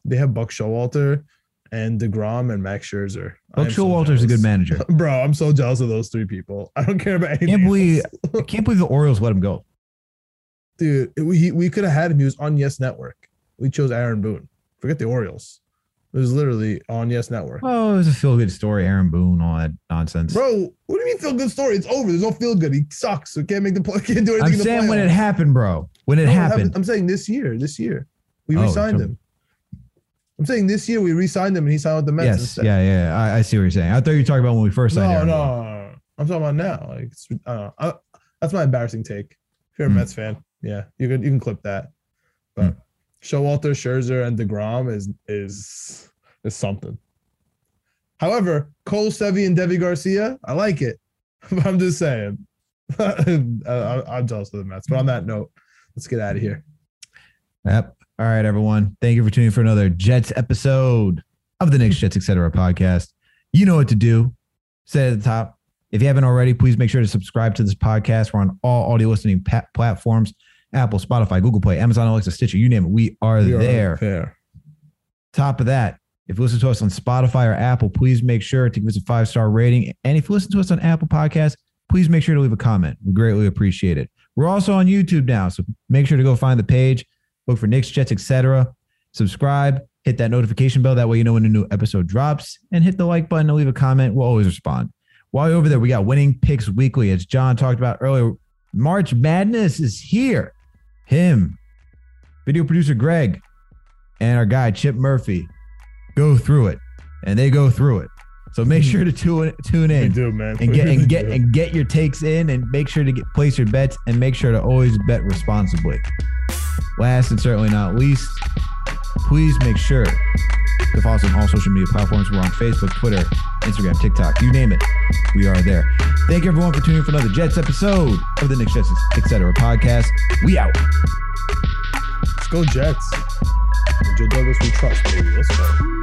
They have Buck Showalter and DeGrom and Max Scherzer. Buck am so a good manager. Bro, I'm so jealous of those three people. I don't care about anything. Can't believe. I can't believe the Orioles let him go. dude. it- We we could have had him. He was on Yes Network. We chose Aaron Boone. Forget the Orioles. It was literally on Yes Network. Oh, it was a feel good story. Aaron Boone, all that nonsense. Bro, what do you mean feel good story? It's over. There's no feel good. He sucks. We can't make the play. Can't do anything. I'm saying when it happened, bro. When it No, happened. I'm saying this year. This year, we Oh, re-signed so- him. I'm saying this year we re-signed him and he signed with the Mets. yes, instead. yeah, yeah. I, I see what you're saying. I thought you were talking about when we first signed No, Aaron no. I'm talking about now. Like, it's, I. I, that's my embarrassing take. If you're a Hmm. Mets fan, yeah, you can you can clip that. But Showalter, Scherzer, and Degrom is is is something. However, Cole Sevy and Deivi Garcia, I like it. I'm just saying, I'm jealous of the Mets. But on that note, let's get out of here. Yep. All right, everyone. Thank you for tuning in for another Jets episode of the Knicks Jets Etc. podcast. You know what to do. Say at the top. If you haven't already, please make sure to subscribe to this podcast. We're on all audio listening pa- platforms Apple, Spotify, Google Play, Amazon, Alexa, Stitcher, you name it. We are We are there. Top of that, if you listen to us on Spotify or Apple, please make sure to give us a five star rating. And if you listen to us on Apple Podcasts, please make sure to leave a comment. We greatly appreciate it. We're also on YouTube now, so make sure to go find the page, look for Knicks, Jets, etc. Subscribe, hit that notification bell. That way you know when a new episode drops, and hit the like button and leave a comment. We'll always respond. While you're over there, we got winning picks weekly, as John talked about earlier. March Madness is here. Him, video producer Greg, and our guy Chip Murphy go through it, and they go through it. So make mm-hmm. sure to tune tune in do, man. and get and get and get your takes in, and make sure to get place your bets, and make sure to always bet responsibly. Last and certainly not least, please make sure to follow us on all social media platforms. We're on Facebook, Twitter, Instagram, TikTok, you name it. We are there. Thank you everyone for tuning in for another Jets episode of the Knicks Jets Etc. podcast. We out. Let's go Jets. Joe Douglas, we trust, baby. Let's go.